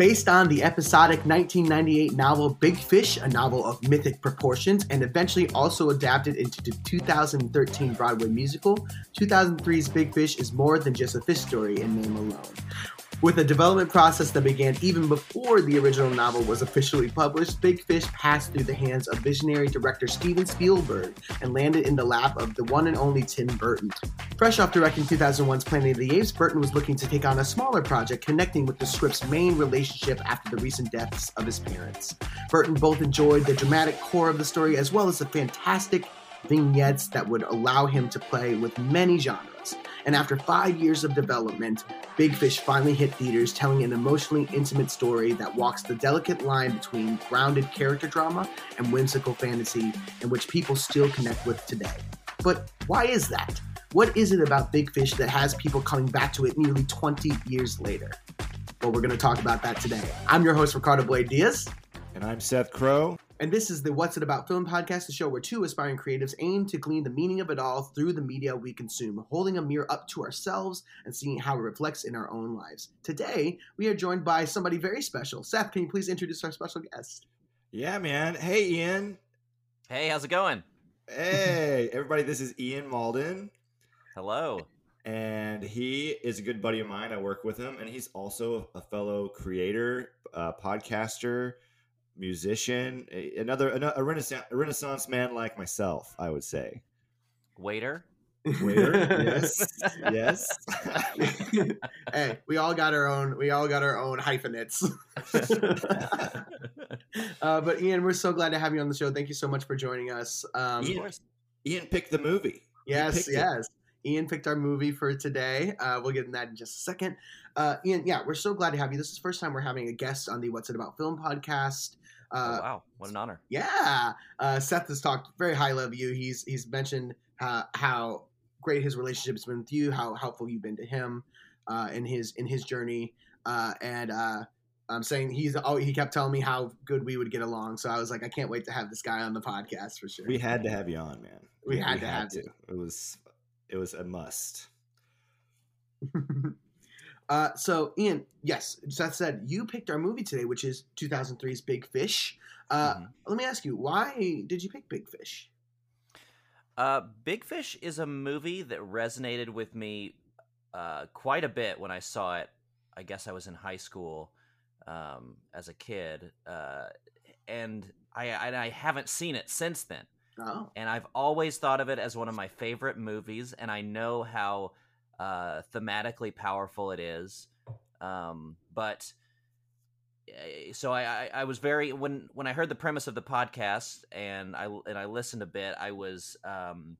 based on the episodic 1998 novel Big Fish, a novel of mythic proportions, and eventually also adapted into the 2013 Broadway musical. 2003's Big Fish is more than just a fish story in name alone. With a development process that began even before the original novel was officially published, Big Fish passed through the hands of visionary director Steven Spielberg and landed in the lap of the one and only Tim Burton. Fresh off directing 2001's Planet of the Apes, Burton was looking to take on a smaller project connecting with the script's main relationship after the recent deaths of his parents. Burton both enjoyed the dramatic core of the story as well as the fantastic vignettes that would allow him to play with many genres. And after five years of development, Big Fish finally hit theaters, telling an emotionally intimate story that walks the delicate line between grounded character drama and whimsical fantasy, in which people still connect with today. But why is that? What is it about Big Fish that has people coming back to it nearly 20 years later? Well, we're going to talk about that today. I'm your host, Ricardo Blayde Diaz. And I'm Seth Crowe. And this is the What's It About Film podcast, the show where two aspiring creatives aim to glean the meaning of it all through the media we consume, holding a mirror up to ourselves and seeing how it reflects in our own lives. Today, we are joined by somebody very special. Seth, can you please introduce our special guest? Yeah, man. Hey, Ian. Hey, how's it going? Hey, everybody. This is Ian Mauldin. Hello. And he is a good buddy of mine. I work with him, and he's also a fellow creator, uh, podcaster, musician, another a renaissance a renaissance man like myself, I would say. Waiter. Waiter, yes, yes. hey, we all got our own. We all got our own hyphenates. uh, but Ian, we're so glad to have you on the show. Thank you so much for joining us. Um, Ian, Ian picked the movie. Yes, yes. It. Ian picked our movie for today. Uh, we'll get in that in just a second. Uh, Ian, yeah, we're so glad to have you. This is the first time we're having a guest on the What's It About Film podcast. Uh, oh, wow, what an honor! Yeah, uh, Seth has talked very highly of you. He's he's mentioned uh, how great his relationship has been with you, how helpful you've been to him uh, in his in his journey, uh, and uh, I'm saying he's oh he kept telling me how good we would get along. So I was like, I can't wait to have this guy on the podcast for sure. We had to have you on, man. We, we had we to had have to. It was it was a must. Uh, so, Ian, yes, Seth said you picked our movie today, which is 2003's Big Fish. Uh, mm-hmm. Let me ask you, why did you pick Big Fish? Uh, Big Fish is a movie that resonated with me uh, quite a bit when I saw it. I guess I was in high school um, as a kid, uh, and I, I, I haven't seen it since then. Oh. And I've always thought of it as one of my favorite movies, and I know how uh, thematically powerful it is. Um, but eh, so I, I, I, was very when when I heard the premise of the podcast and I and I listened a bit, I was um,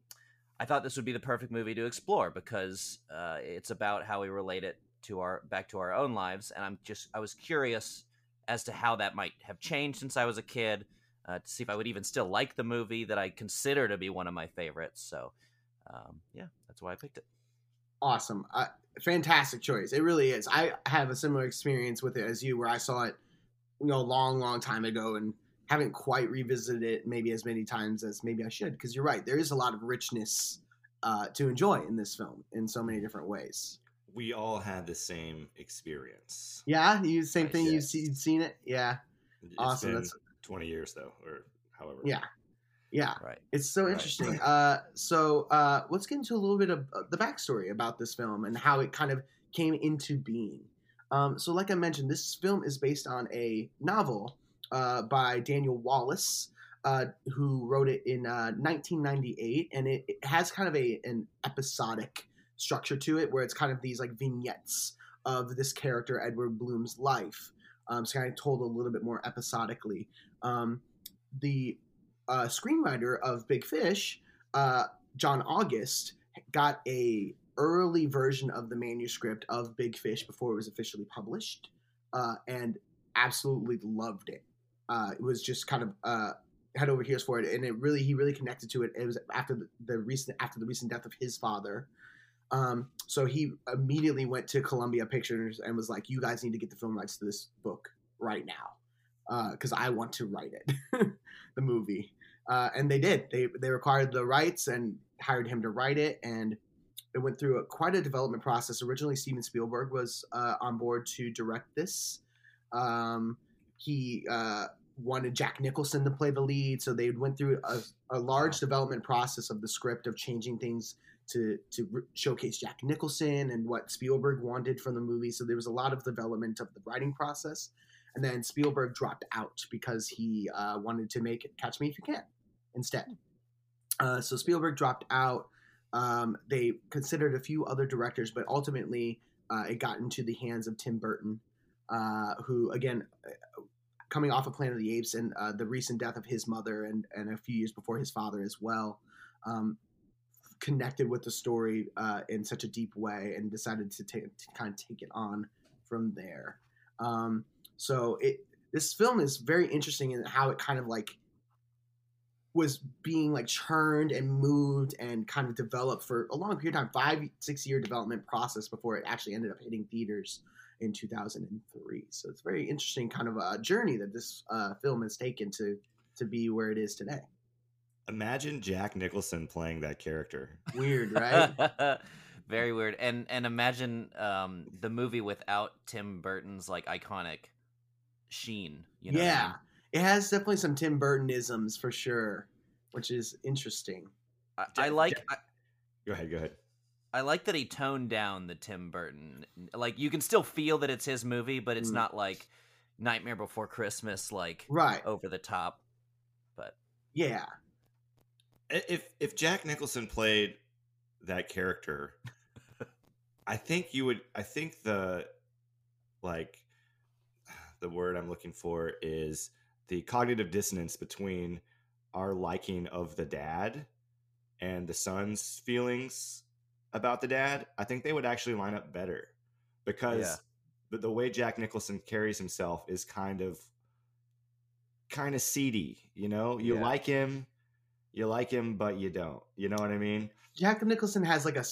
I thought this would be the perfect movie to explore because uh, it's about how we relate it to our back to our own lives, and I'm just I was curious as to how that might have changed since I was a kid. Uh, to see if I would even still like the movie that I consider to be one of my favorites. So, um, yeah, that's why I picked it awesome. Uh, fantastic choice. It really is. I have a similar experience with it as you, where I saw it, you know, a long, long time ago, and haven't quite revisited it maybe as many times as maybe I should. Because you're right, there is a lot of richness uh, to enjoy in this film in so many different ways. We all had the same experience. Yeah, you same thing. You've, you've seen it. Yeah, it's awesome. That's twenty years though, or however. Yeah, yeah, right. It's so interesting. Uh, so uh, let's get into a little bit of uh, the backstory about this film and how it kind of came into being. Um, so, like I mentioned, this film is based on a novel uh, by Daniel Wallace, uh, who wrote it in 1998, uh, and it, it, has kind of a an episodic structure to it, where it's kind of these like vignettes of this character Edward Bloom's life. Um, so, kind of told a little bit more episodically. Um, the uh, screenwriter of Big Fish, uh, John August, got a early version of the manuscript of Big Fish before it was officially published, uh, and absolutely loved it. Uh, it was just kind of uh, head over heels for it, and it really he really connected to it. It was after the, the recent after the recent death of his father. Um, so he immediately went to Columbia Pictures and was like, "You guys need to get the film rights to this book right now, because uh, I want to write it, the movie." Uh, and they did. They they required the rights and hired him to write it, and it went through a, quite a development process. Originally, Steven Spielberg was uh, on board to direct this, Um, he uh, wanted Jack Nicholson to play the lead, so they went through a, a large development process of the script of changing things to to re- showcase Jack Nicholson and what Spielberg wanted from the movie. So there was a lot of development of the writing process, and then Spielberg dropped out because he uh, wanted to make Catch Me If You Can instead. Uh, so Spielberg dropped out. Um, they considered a few other directors, but ultimately uh, it got into the hands of Tim Burton, uh, who again, uh, coming off of Planet of the Apes and uh, the recent death of his mother and and a few years before his father as well, um, connected with the story uh, in such a deep way and decided to, take, to kind of take it on from there. Um, so it this film is very interesting in how it kind of like was being like churned and moved and kind of developed for a long period of time five six year development process before it actually ended up hitting theaters in 2003 so it's very interesting kind of a journey that this uh, film has taken to to be where it is today Imagine Jack Nicholson playing that character. weird right Very weird. And and imagine um, the movie without Tim Burton's like iconic sheen. You know what I yeah mean? It has definitely some tim burtonisms for sure which is interesting I, I like I, Go ahead, go ahead. I like that he toned down the Tim Burton. Like you can still feel that it's his movie, but it's Mm. not like Nightmare Before Christmas, like right over the top. But yeah If if Jack Nicholson played that character, I think you would. I think the like the word I'm looking for is the cognitive dissonance between our liking of the dad and the son's feelings about the dad. I think they would actually line up better because Yeah. the, the way Jack Nicholson carries himself is kind of kind of seedy. You know, you Yeah. like him, you like him, but you don't. You know what I mean? Jack Nicholson has like a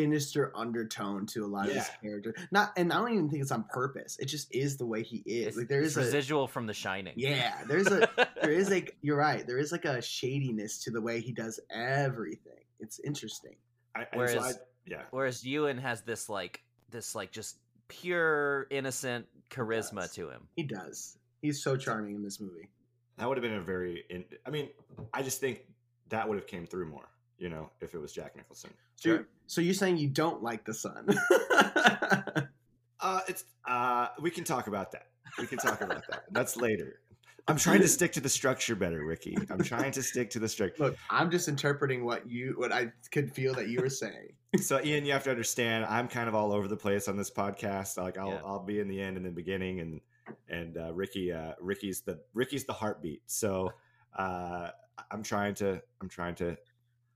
sinister undertone to a lot of his character. Not, and I don't even think it's on purpose. It just is the way he is. it's, like there it's a residual from The Shining. yeah, there's a there is like you're right. There is like a shadiness to the way he does everything. It's interesting. I, and so Whereas- I- yeah, Whereas Ewan has this like this like just pure innocent charisma to him. He does. He's so charming in this movie. that would have been a very. In, I mean, I just think that would have came through more. You know, if it was Jack Nicholson. So, you're, so you're saying you don't like the son? Uh, it's uh, we can talk about that. We can talk about that. That's later. I'm trying to stick to the structure better, Ricky. I'm trying to stick to the structure. Look, I'm just interpreting what you what I could feel that you were saying. So, Ian, you have to understand, I'm kind of all over the place on this podcast. Like, I'll Yeah. I'll be in the end and the beginning, and and uh, Ricky, uh, Ricky's the Ricky's the heartbeat. So, uh, I'm trying to I'm trying to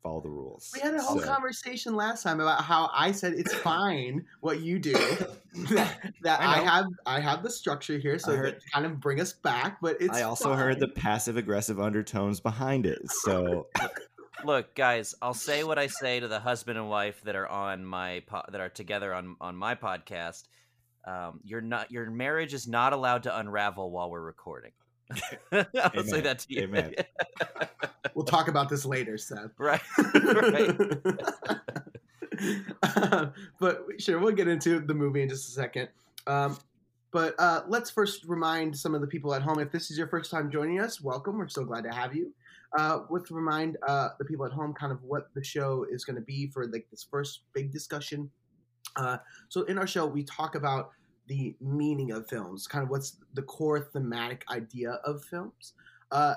follow the rules. We had a whole So- conversation last time about how I said it's fine what you do. that that I I, have I have the structure here, so I heard- that kind of bring us back. But it's I also heard the passive aggressive undertones behind it. So, Look, guys, I'll say what I say to the husband and wife that are on my po- that are together on on my podcast. Um, you're not your marriage is not allowed to unravel while we're recording. I'll say that to you. Amen. We'll talk about this later, Seth. right. right. Uh, but sure, we'll get into the movie in just a second. Um, but uh, let's first remind some of the people at home if this is your first time joining us, welcome. We're so glad to have you. Uh, let's remind uh, the people at home kind of what the show is going to be for like this first big discussion. Uh, so in our show, we talk about the meaning of films, kind of what's the core thematic idea of films, uh,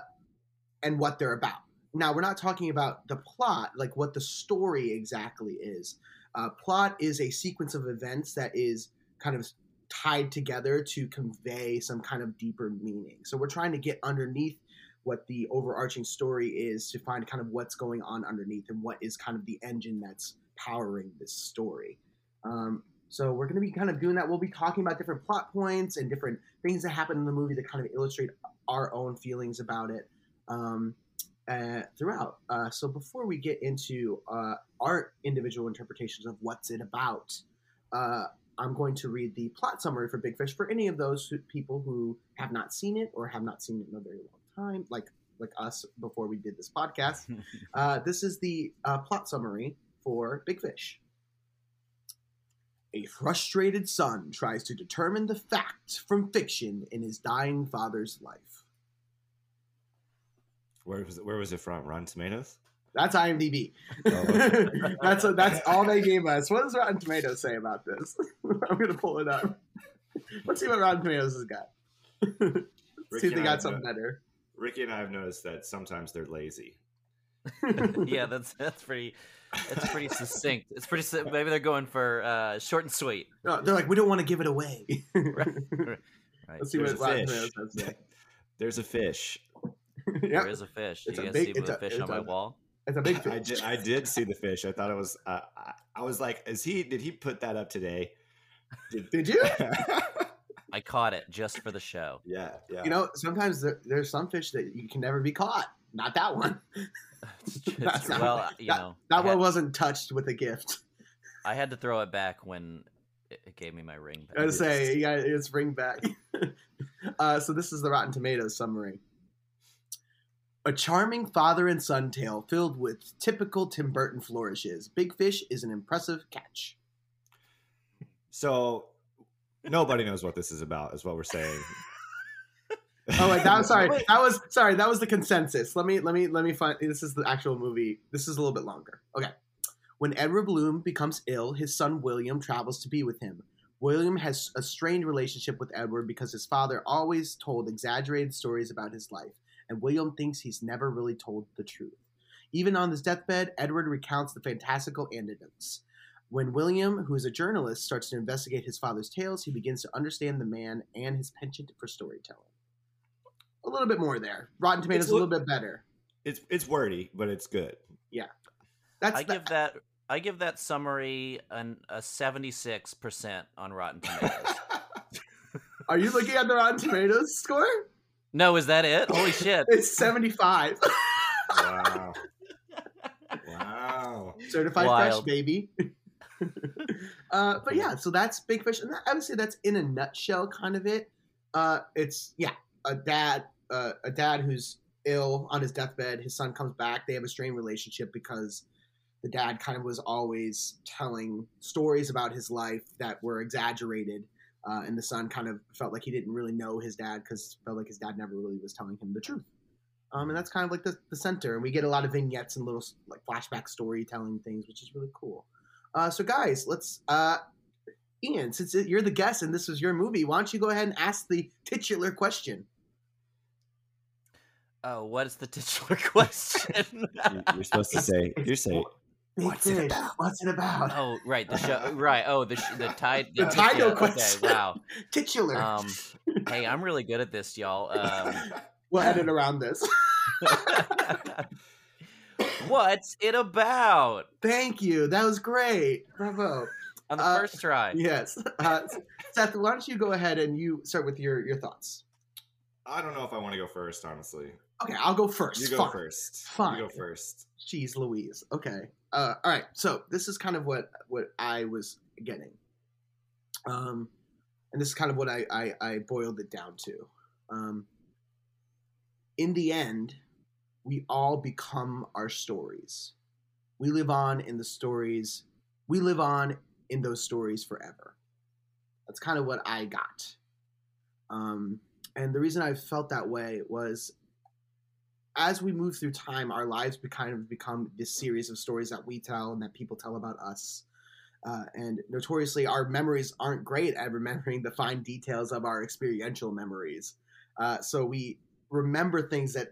and what they're about. Now, we're not talking about the plot, like what the story exactly is. Uh, plot is a sequence of events that is kind of tied together to convey some kind of deeper meaning. So we're trying to get underneath what the overarching story is to find kind of what's going on underneath and what is kind of the engine that's powering this story. Um, so we're going to be kind of doing that. We'll be talking about different plot points and different things that happen in the movie that kind of illustrate our own feelings about it. Um, uh, throughout. Uh, so before we get into uh, our individual interpretations of what's it about, uh, I'm going to read the plot summary for Big Fish for any of those who, people who have not seen it or have not seen it in a very long time, like like us before we did this podcast. Uh, this is the uh, plot summary for Big Fish. A frustrated son tries to determine the fact from fiction in his dying father's life. Where was it, where was it from? Rotten Tomatoes. That's IMDb. Oh, that's that's all they gave us. What does Rotten Tomatoes say about this? I'm gonna pull it up. Let's see what Rotten Tomatoes has got. See if they got something better. Ricky and I have noticed that sometimes they're lazy. yeah, that's that's pretty. It's pretty succinct. It's pretty. Maybe they're going for uh, short and sweet. No, they're like, we don't want to give it away. Right. Let's see There's what a fish. Tomatoes has to say. There's a fish. There is a fish. It's you a guys big- see the a- fish on my wall? it's a big I fish. did, I did see the fish. I thought it was. Uh, I, I was like, is he? Did he put that up today? Did, Did you? I caught it just for the show. yeah, yeah. You know, sometimes there, there's some fish that you can never be caught. Not that one. That's true. not- well, you that, know, that I one wasn't touched with a gift. I had to throw it back when it, it gave me my ring I back. was say, yeah, it's ring back. uh, so this is the Rotten Tomatoes summary. A charming father and son tale filled with typical Tim Burton flourishes. Big Fish is an impressive catch. So nobody knows what this is about. Is what we're saying. Oh, wait, that was sorry. That was sorry. That was the consensus. Let me let me let me find. This is the actual movie. This is a little bit longer. Okay. When Edward Bloom becomes ill, his son William travels to be with him. William has a strained relationship with Edward because his father always told exaggerated stories about his life, and William thinks he's never really told the truth. Even on his deathbed, Edward recounts the fantastical anecdotes. When William, who is a journalist, starts to investigate his father's tales, he begins to understand the man and his penchant for storytelling. A little bit more there. Rotten Tomatoes It's a a little bit better. It's it's wordy, but it's good. Yeah, that's I the- give that I give that summary an, a seventy six percent on Rotten Tomatoes. Are you looking at the Rotten Tomatoes score? no, is that it? Holy shit! It's 75. wow. Wow. Certified Wild. fresh, baby. uh, but yeah, so that's Big Fish, and that, I would say that's in a nutshell, kind of it. Uh, it's yeah, a dad, uh, a dad who's ill on his deathbed. His son comes back. They have a strained relationship because the dad kind of was always telling stories about his life that were exaggerated. Uh, and the son kind of felt like he didn't really know his dad because felt like his dad never really was telling him the truth. Um, and that's kind of like the, the center. And we get a lot of vignettes and little like flashback storytelling things, which is really cool. Uh, so, guys, let's. Uh, Ian, since you're the guest and this was your movie, why don't you go ahead and ask the titular question? Oh, what is the titular question? You- You're supposed to say. You're saying. What's What's it it about? What's it about? oh, right, the show. Right. Oh, the sh- the tide. The title yeah, okay, question. wow. Titular. Um, hey, I'm really good at this, y'all. Um, we'll edit around this. what's it about? Thank you. That was great. Bravo. On the Uh, first try. Yes. Uh, Seth, why don't you go ahead and you start with your, your thoughts? I don't know if I want to go first, honestly. Okay, I'll go first. You go Fine. first. Fine. You go first. Jeez Louise. Okay. Uh, all right. So this is kind of what what I was getting. Um, and this is kind of what I I, I boiled it down to. Um, in the end, we all become our stories. We live on in the stories. We live on in those stories forever. That's kind of what I got. Um, and the reason I felt that way was as we move through time, our lives kind of become this series of stories that we tell and that people tell about us. Uh, and notoriously, our memories aren't great at remembering the fine details of our experiential memories. Uh, so we remember things that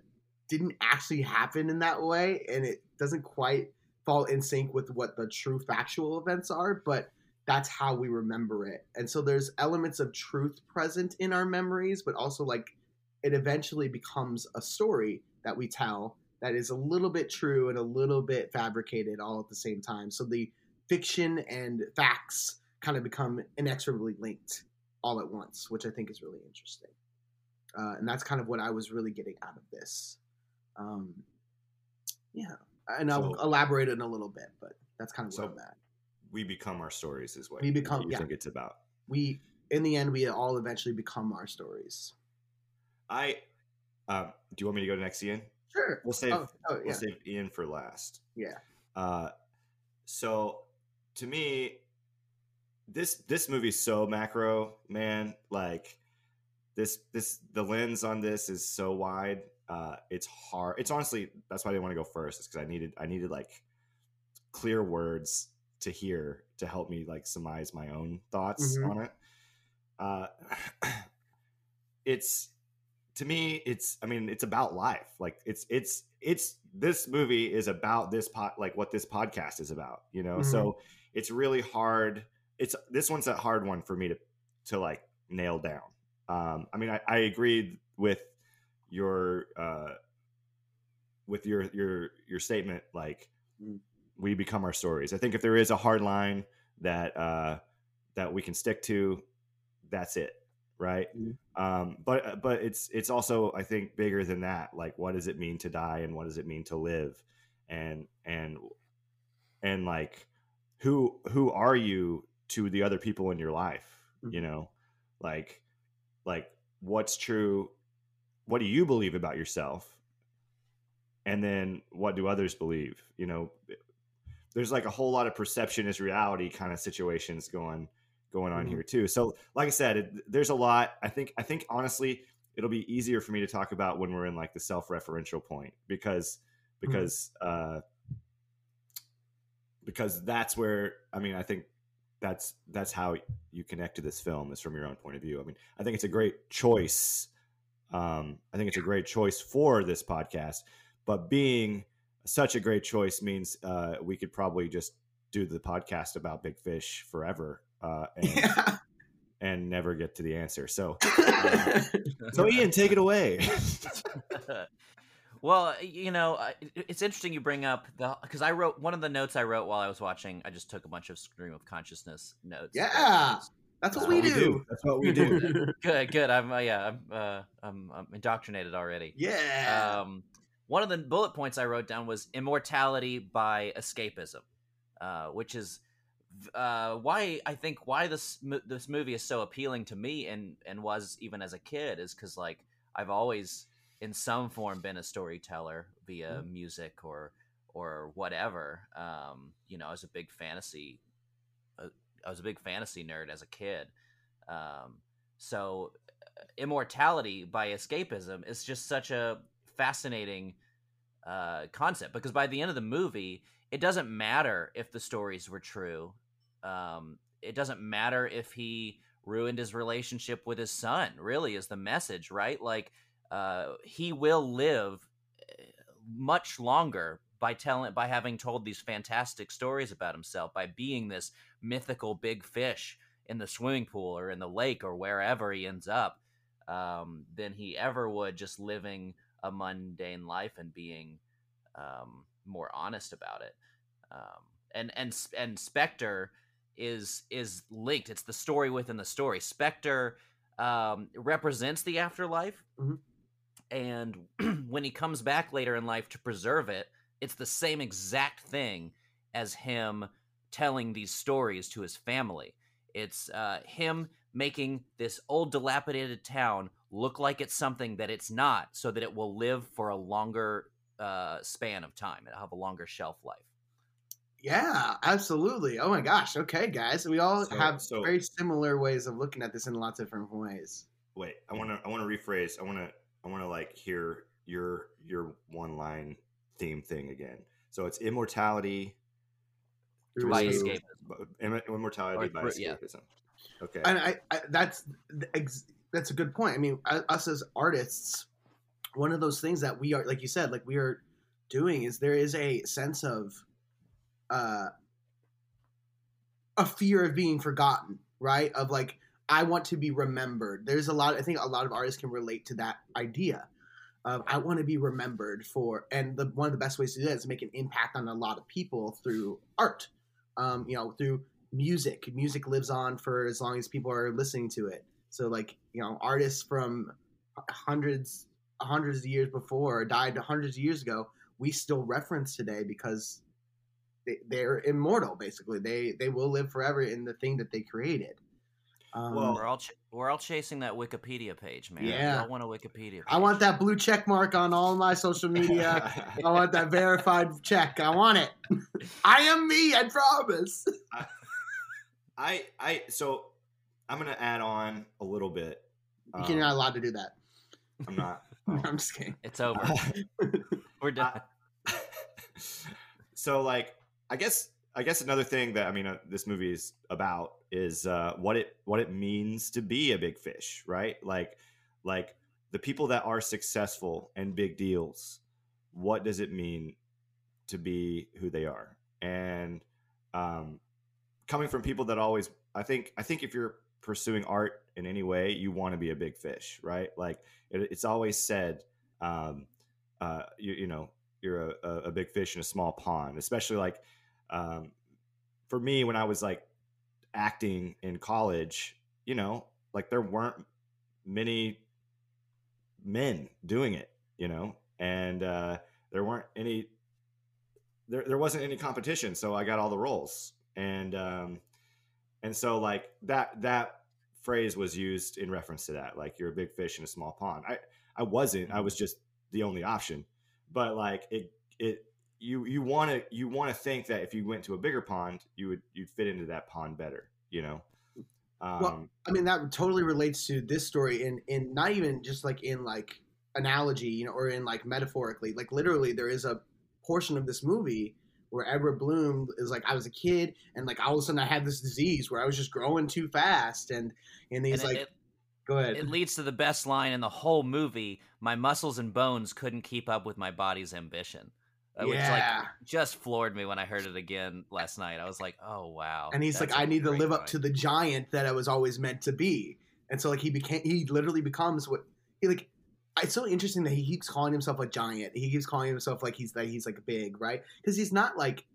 didn't actually happen in that way, and it doesn't quite fall in sync with what the true factual events are, but that's how we remember it. And so there's elements of truth present in our memories, but also like it eventually becomes a story that we tell that is a little bit true and a little bit fabricated all at the same time. So the fiction and facts kind of become inexorably linked all at once, which I think is really interesting. Uh, and that's kind of what I was really getting out of this. Um, yeah, and I'll elaborate in a little bit, but that's kind of So- where I'm at. We become our stories, is what We become- you yeah. think it's about. We, in the end, we all eventually become our stories. I. Um, do you want me to go to next, Ian? Sure. We'll save. Oh, oh yeah, We'll save Ian for last. yeah. Uh, so to me, this this movie's so macro, man. Like this this the lens on this is so wide. Uh, it's hard. It's honestly that's why I didn't want to go first. Is because I needed I needed like clear words to hear to help me like surmise my own thoughts Mhm. on it. Uh, it's to me it's i mean it's about life. Like it's it's it's this movie is about this pod like what this podcast is about you know? So it's really hard it's this one's a hard one for me to to like nail down. Um i mean i, I agree with your uh with your your your statement like Mm. we become our stories. I think if there is a hard line that uh that we can stick to that's it right? Mhm. um but but it's it's also i think bigger than that like what does it mean to die and what does it mean to live? And and and like who who are you to the other people in your life you Mhm. know? Like like what's true? What do you believe about yourself? And then what do others believe you know? There's like a whole lot of perception is reality kind of situations going going on Mhm. here too. So like i said it, there's a lot. I think i think honestly it'll be easier for me to talk about when we're in like the self-referential point because because uh because that's where i mean i think that's that's how you connect to this film is from your own point of view. I mean i think it's a great choice um i think it's a great choice for this podcast but being such a great choice means uh we could probably just do the podcast about big fish forever uh and, Yeah. and never get to the answer so so ian take it away well, you know, it's interesting you bring up the because I wrote one of the notes I wrote while I was watching. I just took a bunch of stream of consciousness notes. Yeah. That's what we do. that's what we do Good, good. I'm uh, yeah, I'm, uh, I'm I'm indoctrinated already. yeah. Um, one of the bullet points I wrote down was immortality by escapism, uh, which is uh, why I think why this this movie is so appealing to me and and was even as a kid is because like I've always in some form been a storyteller via music or or whatever. Um, you know, I was a big fantasy. Uh, I was a big fantasy nerd as a kid. Um, so uh, immortality by escapism is just such a fascinating uh, concept because by the end of the movie, it doesn't matter if the stories were true. Um, it doesn't matter if he ruined his relationship with his son. Really, is the message right? Like uh, he will live uh, much longer by telling by having told these fantastic stories about himself by being this mythical big fish in the swimming pool or in the lake or wherever he ends up um, than he ever would just living a mundane life and being um, more honest about it. Um, and and and Spectre is is linked. It's the story within the story. Spectre um, represents the afterlife, Mhm. and when he comes back later in life to preserve it, it's the same exact thing as him telling these stories to his family. It's uh, him making this old dilapidated town look like it's something that it's not, so that it will live for a longer uh, span of time. It'll have a longer shelf life. Yeah, absolutely. Oh my gosh. Okay, guys. We all So- have so- very similar ways of looking at this in lots of different ways. wait i want to i want to rephrase i want to i want to like hear your your one line theme thing again so it's immortality Through By escape. escape. Immortality Or by through- yeah. escapism okay And I, I that's ex- that's a good point. I mean, u- us as artists, one of those things that we are, like you said, like we are doing is there is a sense of uh, a fear of being forgotten, right? Of like I want to be remembered. There's a lot. I think a lot of artists can relate to that idea. Of I want to be remembered for, and the one of the best ways to do that is make an impact on a lot of people through art. Um, you know, through music. Music lives on for as long as people are listening to it. So like, you know, artists from hundreds hundreds of years before died hundreds of years ago, we still reference today because they, they're immortal basically. They they will live forever in the thing that they created. Um, Well, We're all ch- we're all chasing that Wikipedia page, man. Yeah. we all want a Wikipedia. Page. I want that blue check mark on all my social media. I want that verified check. I want it. I am me, I promise. I I so I'm gonna add on a little bit. You're not Um, allowed to do that. I'm not. I'm just kidding. It's over. We're done. so like i guess i guess another thing that i mean uh, this movie is about is uh what it what it means to be a big fish right? Like like the people that are successful and big deals what does it mean to be who they are? And um coming from people that always i think i think if you're pursuing art in any way you want to be a big fish right? Like it, it's always said um uh you, you know you're a, a, a big fish in a small pond especially like um, for me when i was like acting in college you know like there weren't many men doing it you know and uh, there weren't any there, there wasn't any competition so i got all the roles. And um, and so like that that phrase was used in reference to that like you're a big fish in a small pond. I i wasn't. I was just the only option. But like it it you you want to you want to think that if you went to a bigger pond you would you'd fit into that pond better you know um Well, I mean, that totally relates to this story in in not even just like in like analogy, you know, or in like metaphorically. Like literally, there is a portion of this movie where Edward Bloom is like, I was a kid, and like all of a sudden I had this disease where I was just growing too fast, and and he's And it- like, it, go ahead. it leads to the best line in the whole movie. My muscles and bones couldn't keep up with my body's ambition. Uh, Which Yeah. like just floored me when I heard it again last night. I was like, "Oh wow!" and he's like, I need to live up to the giant that I was always meant to be. And so like he became, he literally becomes what he like. It's so interesting that he keeps calling himself a giant. He keeps calling himself like he's that he's like big, right? Because he's not like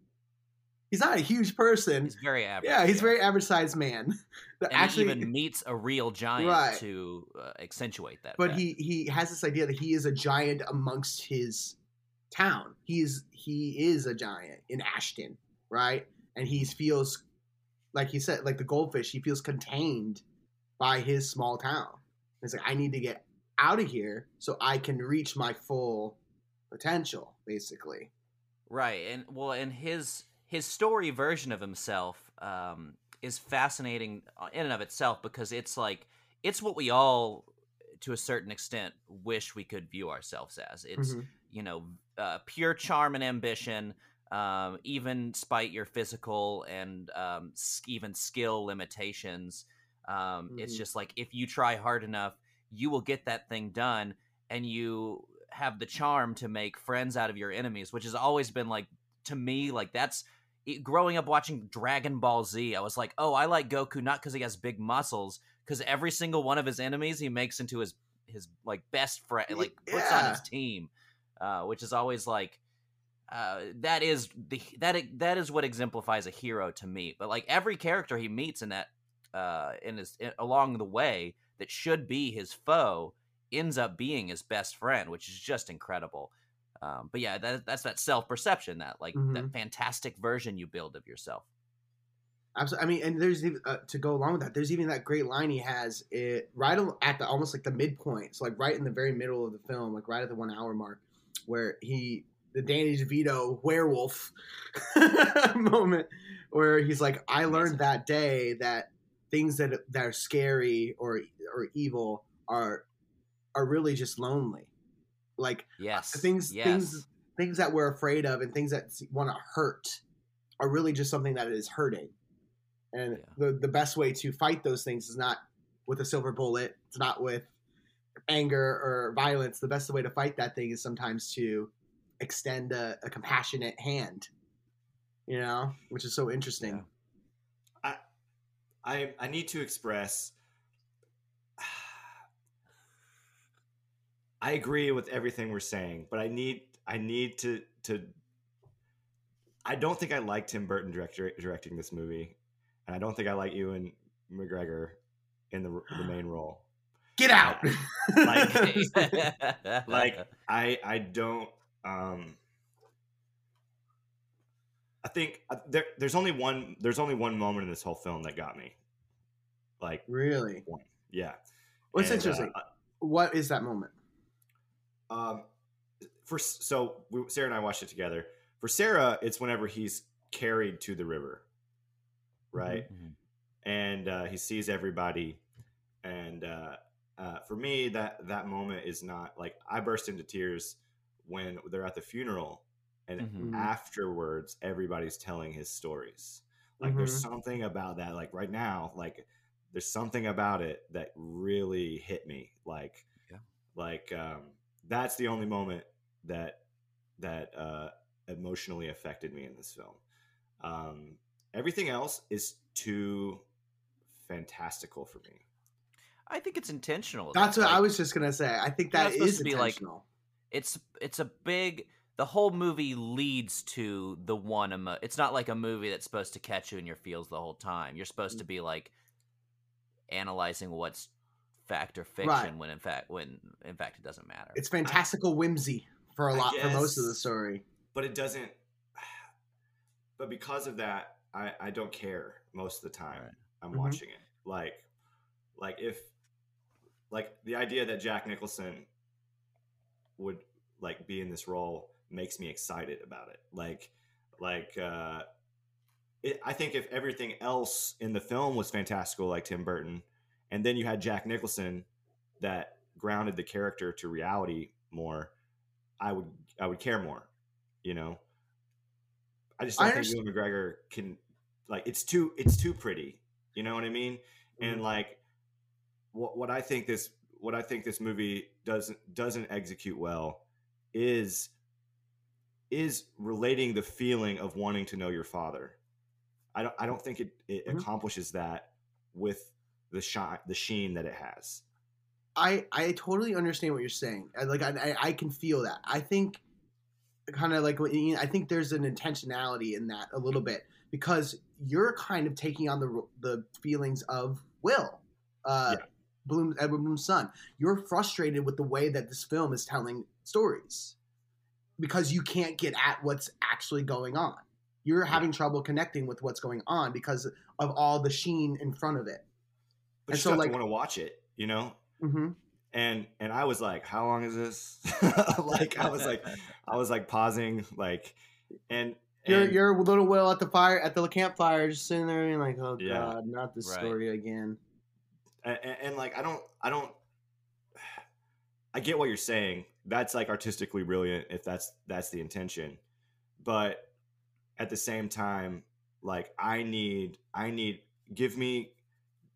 he's not a huge person. He's very average. yeah, he's a very average sized man. But And actually, he even meets a real giant Right. to uh, accentuate that. but fact. he he has this idea that he is a giant amongst his town. He's he is a giant in Ashton, right? And he feels like he said, like the goldfish, he feels contained by his small town. He's like, I need to get out of here so I can reach my full potential, basically. Right, and well, and his his story version of himself um, is fascinating in and of itself because it's like it's what we all, to a certain extent, wish we could view ourselves as. It's Mhm. you know uh, pure charm and ambition, um, even spite your physical and um, even skill limitations. Um, It's Mhm. just like if you try hard enough, you will get that thing done, and you have the charm to make friends out of your enemies, which has always been like to me like that's it- growing up watching Dragon Ball Z. I was like, oh, I like Goku not because he has big muscles, because every single one of his enemies he makes into his his like best friend, like puts on his team, uh, which is always like. Uh, that is the that that is what exemplifies a hero to me. But like every character he meets in that uh, in his in, along the way that should be his foe ends up being his best friend, which is just incredible. Um, but yeah, that, that's that self perception, that like Mhm. that fantastic version you build of yourself. Absolutely. I mean, and there's even uh, to go along with that. There's even that great line he has it right at the almost like the midpoint, so like right in the very middle of the film, like right at the one hour mark, where he the Danny DeVito werewolf moment, where he's like, "I learned that day that things that that are scary or or evil are are really just lonely, like Yes, things yes. things things that we're afraid of and things that want to hurt are really just something that is hurting and Yeah. the the best way to fight those things is not with a silver bullet it's not with anger or violence the best way to fight that thing is sometimes to extend a, a compassionate hand you know which is so interesting I I need to express. I agree with everything we're saying, but I need I need to to. I don't think I like Tim Burton director, directing this movie, and I don't think I like Ewan McGregor in the the main role. get out Like- Like I I don't. um I think uh, there, there's only one there's only one moment in this whole film that got me. Like really one, yeah. what's And, uh, interesting what is that moment Um, for so we, Sarah and I watched it together. For Sarah, it's whenever he's carried to the river, right? Mhm. and uh, he sees everybody. And uh, uh, for me, that that moment is not like I burst into tears when they're at the funeral, and Mhm. afterwards, everybody's telling his stories. Like there's something about that. Like right now, like there's something about it that really hit me. Like, Yeah. like um, that's the only moment that that uh, emotionally affected me in this film. Um, everything else is too fantastical for me. I think it's intentional. That's what I was just gonna say. I think You're supposed to be like- intentional. it's it's a big the whole movie leads to the one emo- it's not like a movie that's supposed to catch you in your feels the whole time you're supposed to be like analyzing what's fact or fiction Right. when in fact when in fact it doesn't matter it's fantastical whimsy for a I lot for most of the story. But it doesn't. But because of that, I I don't care most of the time Right. I'm Mhm. watching it. Like, like if, like the idea that Jack Nicholson would like be in this role makes me excited about it. Like, like uh, it, I think if everything else in the film was fantastical, like Tim Burton, and then you had Jack Nicholson that grounded the character to reality more, I would I would care more. You know, I just don't think Ewan McGregor can like it's too it's too pretty. You know what I mean? And like what what I think this what I think this movie doesn't doesn't execute well is is relating the feeling of wanting to know your father. I don't I don't think it, it Mhm. accomplishes that with the shine the sheen that it has. I I totally understand what you're saying. I, like I I- I can feel that. I think kind of like I think there's an intentionality in that a little bit because you're kind of taking on the the feelings of Will, uh, Yeah. Bloom Edward Bloom's son. You're frustrated with the way that this film is telling stories because you can't get at what's actually going on. You're having trouble connecting with what's going on because of all the sheen in front of it. But And you so, like- want to watch it, you know? Mm-hmm. and and I was like, how long is this? like I was like, I was like pausing, like, and, You're you're little Will at the fire at the campfire, just sitting there and like, "Oh Yeah. God, not this Right. story again." and, and, and, like I don't, I don't, I get what you're saying. That's like artistically brilliant if that's that's the intention, but at the same time, like I need, I need, give me,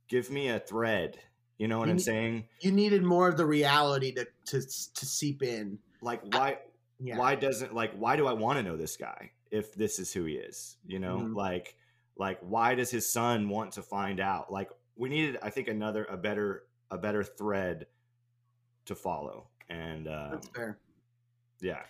give me a thread. You know what You I'm need- saying? You needed more of the reality to to to seep in. Like why? Yeah, why doesn't like why do i want to know this guy if this is who he is you know Mhm. like like why does his son want to find out like we needed i think another a better a better thread to follow and um, that's fair. yeah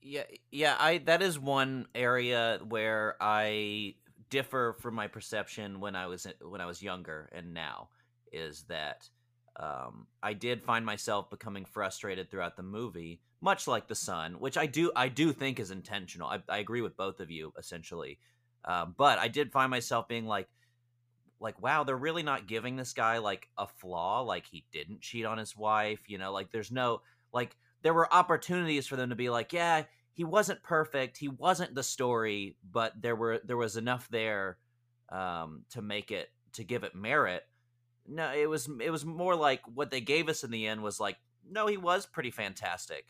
Yeah, yeah, I that is one area where I differ from my perception when I was when I was younger and now is that um, I did find myself becoming frustrated throughout the movie, much like the son, which I do I do think is intentional. I, I agree with both of you essentially, um, but I did find myself being like, like wow, they're really not giving this guy like a flaw, like he didn't cheat on his wife, you know, like there's no like there were opportunities for them to be like, yeah, he wasn't perfect, he wasn't the story, but there were there was enough there um, to make it to give it merit. No, it was it was more like what they gave us in the end was like, no, he was pretty fantastic,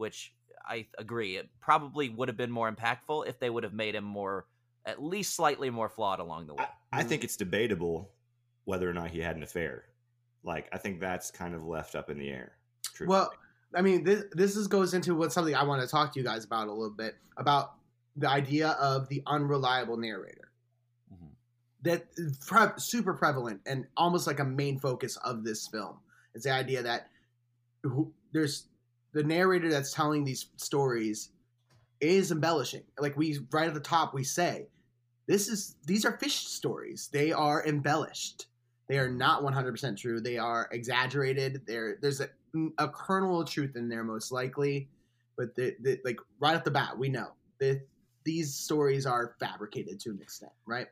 which I agree. It probably would have been more impactful if they would have made him more at least slightly more flawed along the way. I, I think it's debatable whether or not he had an affair like i think that's kind of left up in the air truthfully. Well, I mean, this this is, goes into what something I want to talk to you guys about a little bit about the idea of the unreliable narrator. Mhm. That is pre- super prevalent and almost like a main focus of this film. is the idea that who, there's the narrator that's telling these stories is embellishing. Like we right at the top we say, this is these are fish stories. They are embellished. They are not 100% true. They are exaggerated. There there's a, mm, a kernel of truth in there most likely, but the, the, like right off the bat we know that these stories are fabricated to an extent, right?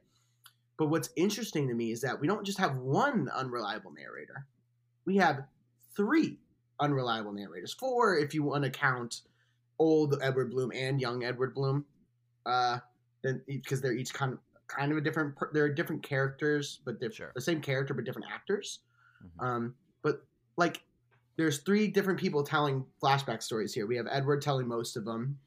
But what's interesting to me is that we don't just have one unreliable narrator. We have three unreliable narrators. Four if you want to count old Edward Bloom and young Edward Bloom. Uh then because they're each kind of kind of a different. They're different characters, but they're Sure. the same character but different actors. Mhm. Um, but like, there's three different people telling flashback stories here. We have Edward telling most of them.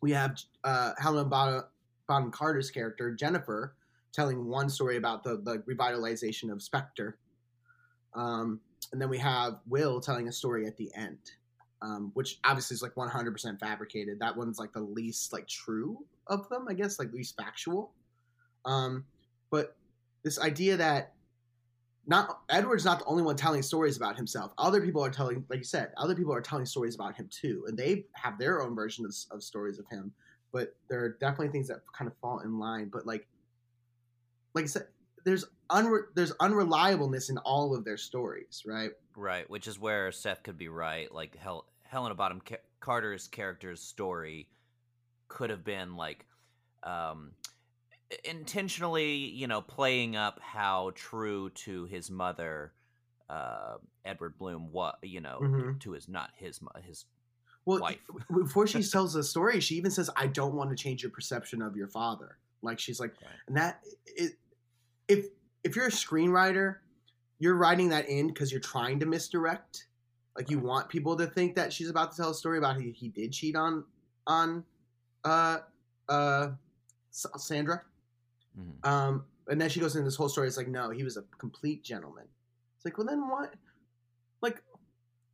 We have uh, Helen Bonham, Bonham Carter's character Jennifer telling one story about the the revitalization of Spectre. Um, and then we have Will telling a story at the end, um, which obviously is like 100% fabricated. That one's like the least like true of them, I guess, like least factual. Um, but this idea that not Edward's not the only one telling stories about himself. Other people are telling, like you said, other people are telling stories about him too, and they have their own version of, of stories of him. But there are definitely things that kind of fall in line. But like, like I said, there's unre- there's unreliableness in all of their stories, right? Right, which is where Seth could be right. Like Hel- Helena Bonham Ca- Carter's character's story could have been like um, intentionally, you know, playing up how true to his mother uh, Edward Bloom what you know Mhm. to his not his his Well, Wife. before she tells the story, she even says, "I don't want to change your perception of your father." Like she's like, Right. and that it, if if you're a screenwriter, you're writing that in because you're trying to misdirect. Like you want people to think that she's about to tell a story about he, he did cheat on on uh uh Sandra. Mhm. Um, and then she goes into this whole story. It's like, no, he was a complete gentleman. It's like, well, then what? Like,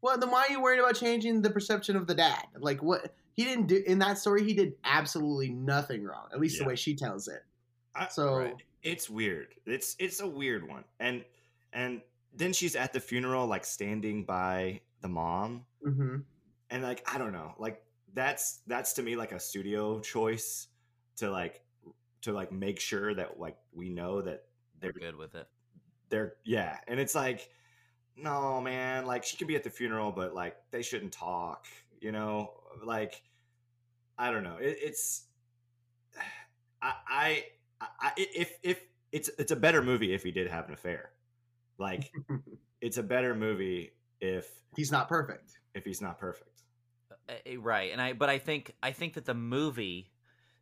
well, then why are you worried about changing the perception of the dad? Like, what he didn't do in that story, he did absolutely nothing wrong. At least Yeah. the way she tells it. I- So, Right. It's weird. It's it's a weird one. And and then she's at the funeral, like standing by the mom, mhm. and like I don't know, like that's that's to me like a studio choice to like to like make sure that like we know that they're they're good with it. they're yeah, and it's like no man, like she can be at the funeral, but like they shouldn't talk, you know, like I don't know, it, it's I, I I if if it's it's a better movie if he did have an affair, like it's a better movie if he's not perfect. if he's not perfect. Uh, uh, right and i but i think i think that the movie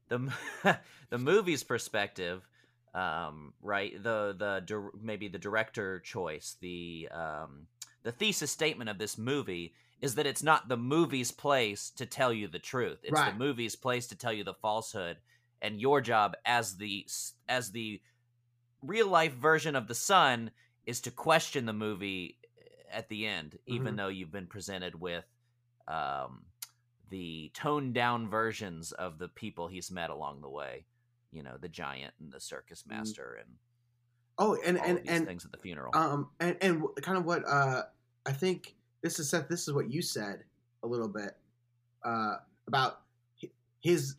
the the movie's perspective um right the the dir- maybe the director choice the um the thesis statement of this movie is that it's not the movie's place to tell you the truth it's Right. the movie's place to tell you the falsehood and your job as the as the real life version of the son is to question the movie at the end even Mhm. though you've been presented with um, the toned down versions of the people he's met along the way. You know, the giant and the circus Mm. master and Oh, and and and things at the funeral. um and and kind of what uh I think this is Seth. This is what you said a little bit uh about his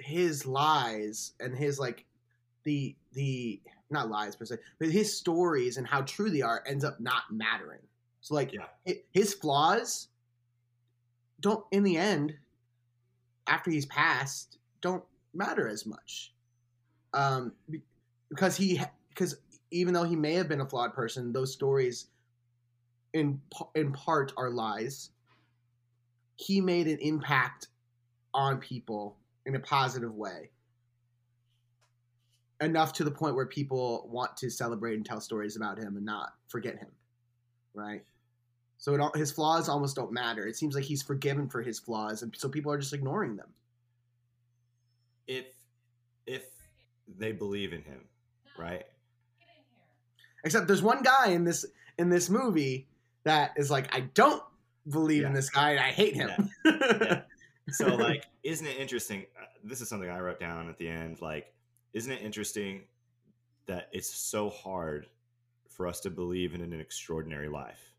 his lies and his like the the not lies per se, but his stories and how true they are ends up not mattering. So like Yeah. hi- his flaws don't in the end after he's passed don't matter as much um because he because even though he may have been a flawed person those stories in in part are lies he made an impact on people in a positive way. Enough to the point where people want to celebrate and tell stories about him and not forget him right? So it, his flaws almost don't matter. It seems like he's forgiven for his flaws and so people are just ignoring them. If if they believe in him, right? except there's one guy in this in this movie that is like i don't believe in this guy and i hate him. Yeah. So like, isn't it interesting? Uh, this is something I wrote down at the end. Like, isn't it interesting that it's so hard for us to believe in an extraordinary life?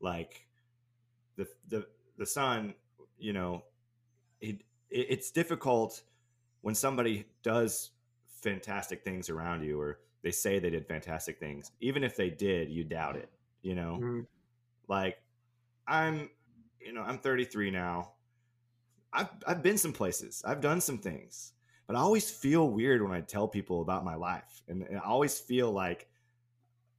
Like, the the the son, you know, it, it it's difficult when somebody does fantastic things around you, or they say they did fantastic things. Even if they did, you doubt it. You know, Mhm. like i'm you know i'm 33 now i've i've been some places i've done some things but i always feel weird when i tell people about my life and, and i always feel like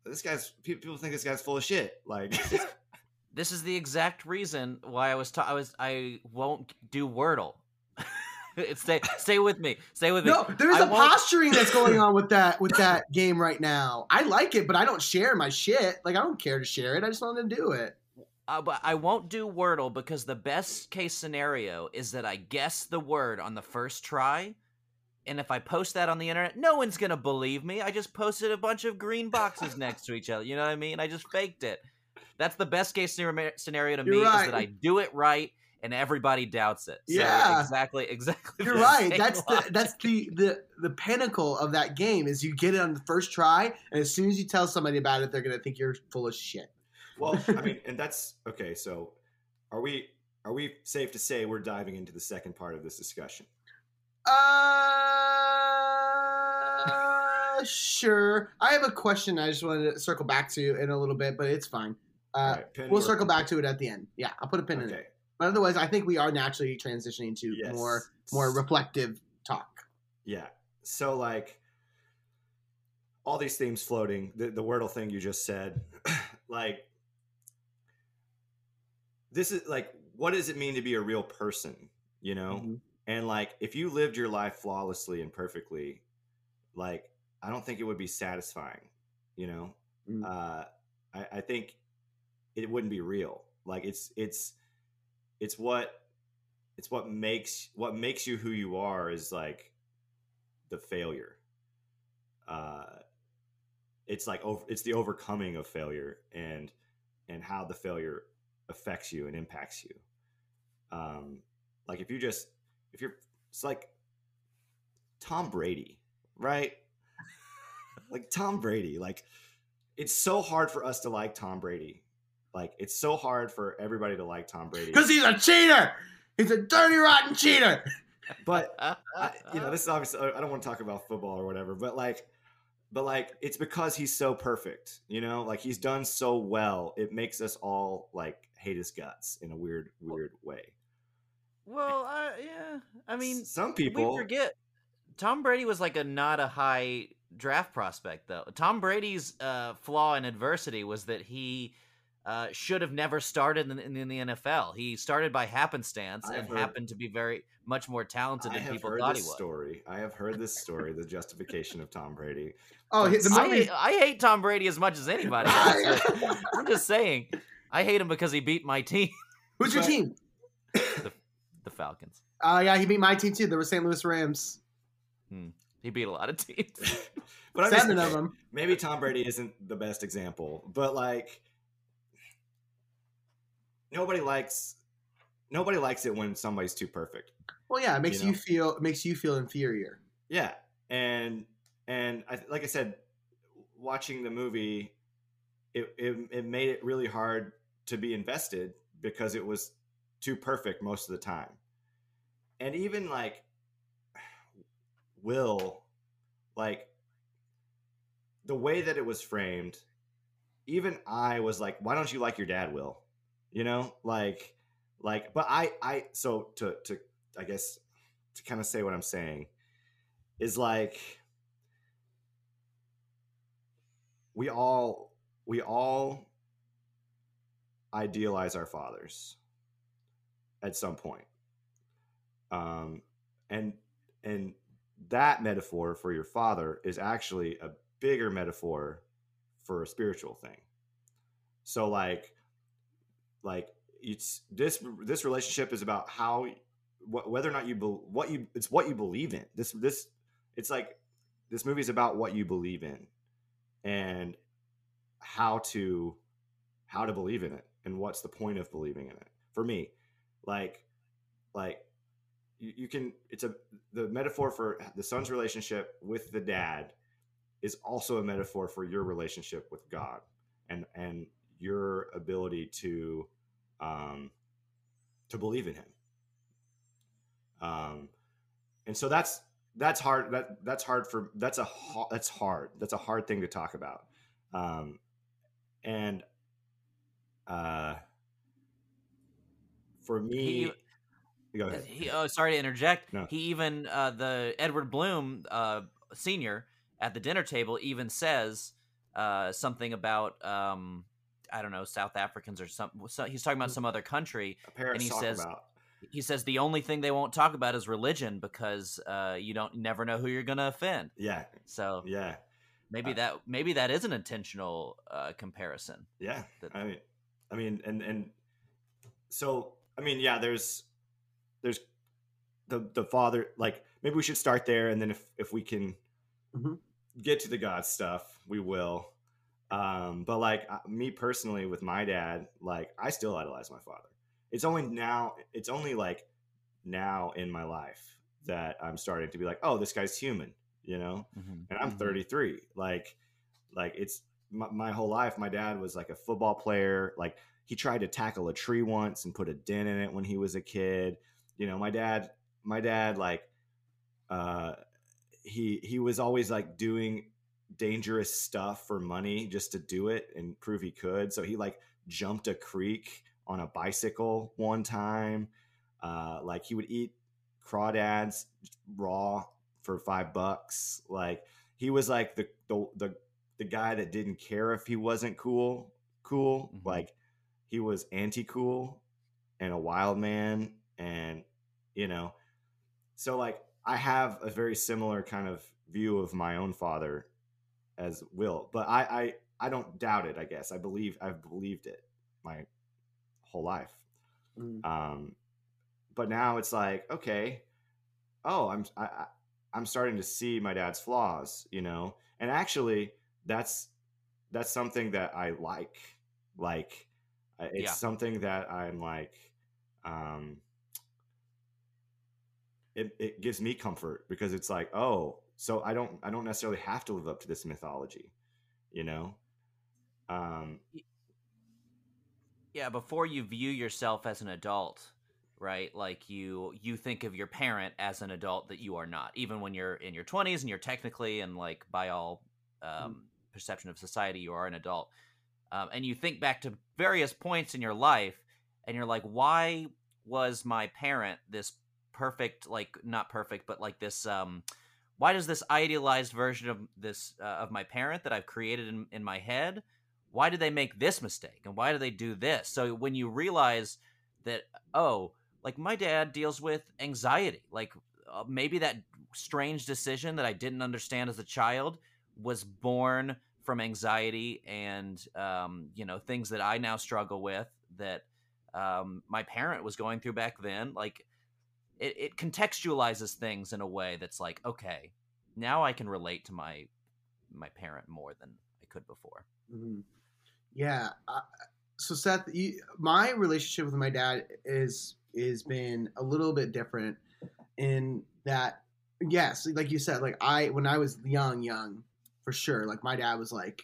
this guy's people think this guy's full of shit like this is the exact reason why I was ta- I was I won't do Wordle. stay stay with me. Stay with me. No, there's I a won't- posturing that's going on with that with that game right now. I like it, but I don't share my shit. Like I don't care to share it. I just want to do it. Uh, but I won't do Wordle because the best case scenario is that I guess the word on the first try, and if I post that on the internet, no one's gonna believe me. I just posted a bunch of green boxes next to each other. You know what I mean? I just faked it. That's the best case scenario to You're me is that I do it right and everybody doubts it. So Yeah. exactly, exactly. You're right. That's the that's the the the pinnacle of that game is you get it on the first try, and as soon as you tell somebody about it, they're gonna think you're full of shit. Well, I mean, and that's okay. So, are we are we safe to say we're diving into the second part of this discussion? Uh, sure. I have a question. I just wanted to circle back to in a little bit, but it's fine. Uh, right, we'll circle back to it at the end. Yeah, I'll put a pin in it. But otherwise, I think we are naturally transitioning to Yes. more more reflective talk. Yeah. So like all these themes floating, the, the Wordle thing you just said, like this is like what does it mean to be a real person, you know? Mhm. And like if you lived your life flawlessly and perfectly, like I don't think it would be satisfying, you know? Mm. Uh I, I think it wouldn't be real. Like it's it's it's what it's what makes what makes you who you are is like the failure uh it's like over it's the overcoming of failure and and how the failure affects you and impacts you um like if you just if you're it's like tom brady right like tom brady like it's so hard for us to like tom brady like it's so hard for everybody to like tom brady Because he's a cheater. He's a dirty, rotten cheater. but I, you know, this is obviously I don't want to talk about football or whatever, but like, but like, it's because he's so perfect. You know, like he's done so well, it makes us all like hate his guts in a weird, weird way. well, uh, yeah. I mean, some people we forget Tom Brady was like a not a high draft prospect though. Tom Brady's uh, flaw in adversity was that he uh, should have never started in, in, in the NFL. He started by happenstance I've and heard- happened to be very much more talented I than have people heard thought this he was. story. I have heard this story, the justification of Tom Brady. Oh, the I movie. hate, I hate Tom Brady as much as anybody. I'm just saying, I hate him because he beat my team, Who's your team? the Falcons. Uh, yeah, he beat my team too. There were St. Louis Rams. He beat a lot of teams. but I'm just, Seven of them. maybe Tom Brady isn't the best example, but like nobody likes nobody likes it when somebody's too perfect. Well, yeah, it makes You you, feel it makes you feel inferior. Yeah, and and I, like I said, watching the movie, it, it it made it really hard to be invested because it was too perfect most of the time, and even like Will, like the way that it was framed, even I was like, why don't you like your dad, Will? You know, like like, but I I so to to I guess to kind of say what I'm saying is like we all we all idealize our fathers at some point. Um and and that metaphor for your father is actually a bigger metaphor for a spiritual thing. So like like it's this this relationship is about how wh- whether or not you bel what you it's what you believe in. This this it's like this movie is about what you believe in and how to how to believe in it and what's the point of believing in it? For me like like you, you can it's a the metaphor for the son's relationship with the dad is also a metaphor for your relationship with god and and your ability to um to believe in him. Um and so that's that's hard that that's hard for that's a ha- that's hard that's a hard thing to talk about. Um and uh for me go ahead He, oh, sorry to interject. No. He even uh, the Edward Bloom uh, senior at the dinner table even says uh, something about um, I don't know South Africans or some. So he's talking about some other country. and he says- about he says the only thing they won't talk about is religion because uh, you don't never know who you're going to offend. Yeah. So Yeah. maybe Uh, that maybe that is an intentional uh, comparison. Yeah. That- I mean, I mean, and and so I mean, yeah. There's there's the the father. Like maybe we should start there, and then if if we can Mhm. get to the God stuff, we will. Um, but like uh, me personally, with my dad, like I still idolize my father. It's only now. It's only like now in my life that I'm starting to be like, oh, this guy's human. You know and I'm Mhm. 33. Like, like it's my, my whole life. My dad was like a football player. Like he tried to tackle a tree once and put a dent in it when he was a kid. You know, my dad, my dad, like, uh, he he was always like doing dangerous stuff for money just to do it and prove he could. So he like jumped a creek on a bicycle one time. Uh, like he would eat crawdads raw for five bucks. Like he was like the the the, the guy that didn't care if he wasn't cool, cool. Mhm. Like he was anti cool and a wild man, and you know, so like I have a very similar kind of view of my own father as Will, but I I I don't doubt it. I guess I believe I've believed it my whole life. Mm. Um, but now it's like, okay, oh, I'm I, I- I'm starting to see my dad's flaws, you know, and actually, that's that's something that I like. Like, uh, it's Yeah. something that I'm like, um, it it gives me comfort because it's like, oh, so I don't I don't necessarily have to live up to this mythology, you know. Um, Yeah, before you view yourself as an adult, right? Like you you think of your parent as an adult that you are not, even when you're in your 20s and you're technically and like by all um, perception of society you are an adult. Um, and you think back to various points in your life and you're like why was my parent this perfect like not perfect but like this um why does this idealized version of this uh, of my parent that I've created in, in my head why did they make this mistake and why do they do this so when you realize that oh like my dad deals with anxiety like uh, maybe that strange decision that i didn't understand as a child was born from anxiety and um, you know things that i now struggle with that um, my parent was going through back then like it, it contextualizes things in a way that's like okay now i can relate to my my parent more than i could before Mhm. Yeah. Uh, so Seth, you, my relationship with my dad is is been a little bit different in that. Yes, like you said, like I when I was young, young for sure. Like my dad was like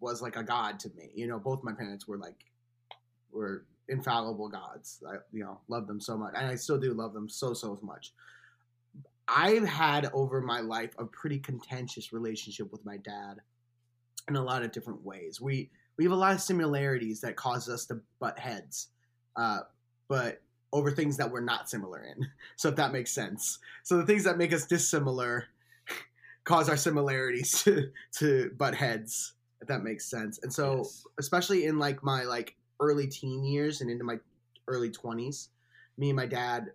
was like a god to me. You know, both my parents were like were infallible gods. I you know love them so much, and I still do love them so so much. I've had over my life a pretty contentious relationship with my dad in a lot of different ways. We we have a lot of similarities that cause us to butt heads, uh, but over things that we're not similar in. So if that makes sense. So the things that make us dissimilar cause our similarities to to butt heads. If that makes sense. And so yes. especially in like my like early teen years and into my early 20s me and my dad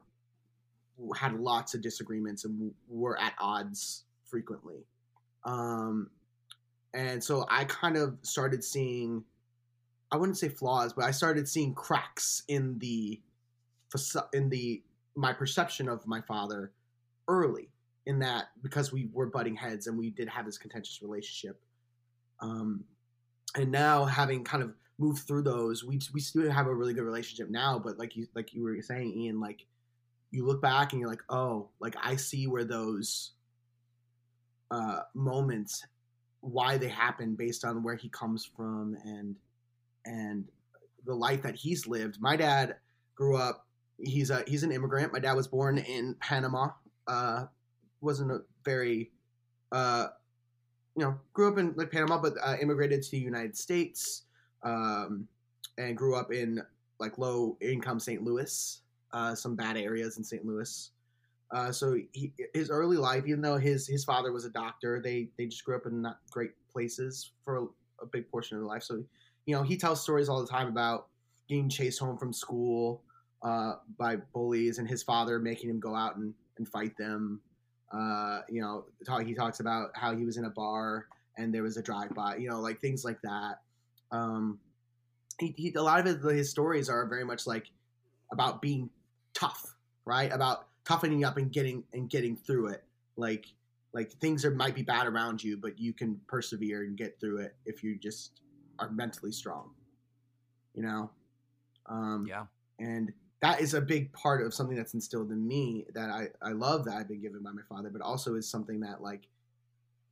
had lots of disagreements and were at odds frequently um and so i kind of started seeing i wouldn't say flaws but i started seeing cracks in the in the my perception of my father early in that because we were butting heads and we did have this contentious relationship. Um and now having kind of moved through those we we still have a really good relationship now but like you like you were saying Ian like you look back and you're like oh like I see where those uh moments why they happen based on where he comes from and and the life that he's lived. My dad grew up he's a he's an immigrant. My dad was born in Panama uh wasn't a very uh you know grew up in like Panama but uh, immigrated to the United States um, and grew up in like low income St. Louis, uh, some bad areas in St. Louis. Uh, so he, his early life, even though his his father was a doctor, they they just grew up in not great places for a, a big portion of their life. So you know he tells stories all the time about getting chased home from school, uh, by bullies, and his father making him go out and, and fight them. Uh, you know, talk, he talks about how he was in a bar and there was a drive by. You know, like things like that. Um, he, he, a lot of his, his stories are very much like about being tough, right? About toughening up and getting and getting through it. Like like things are might be bad around you, but you can persevere and get through it if you just are mentally strong. You know, um, Yeah. and that is a big part of something that's instilled in me that I I love that I've been given by my father, but also is something that like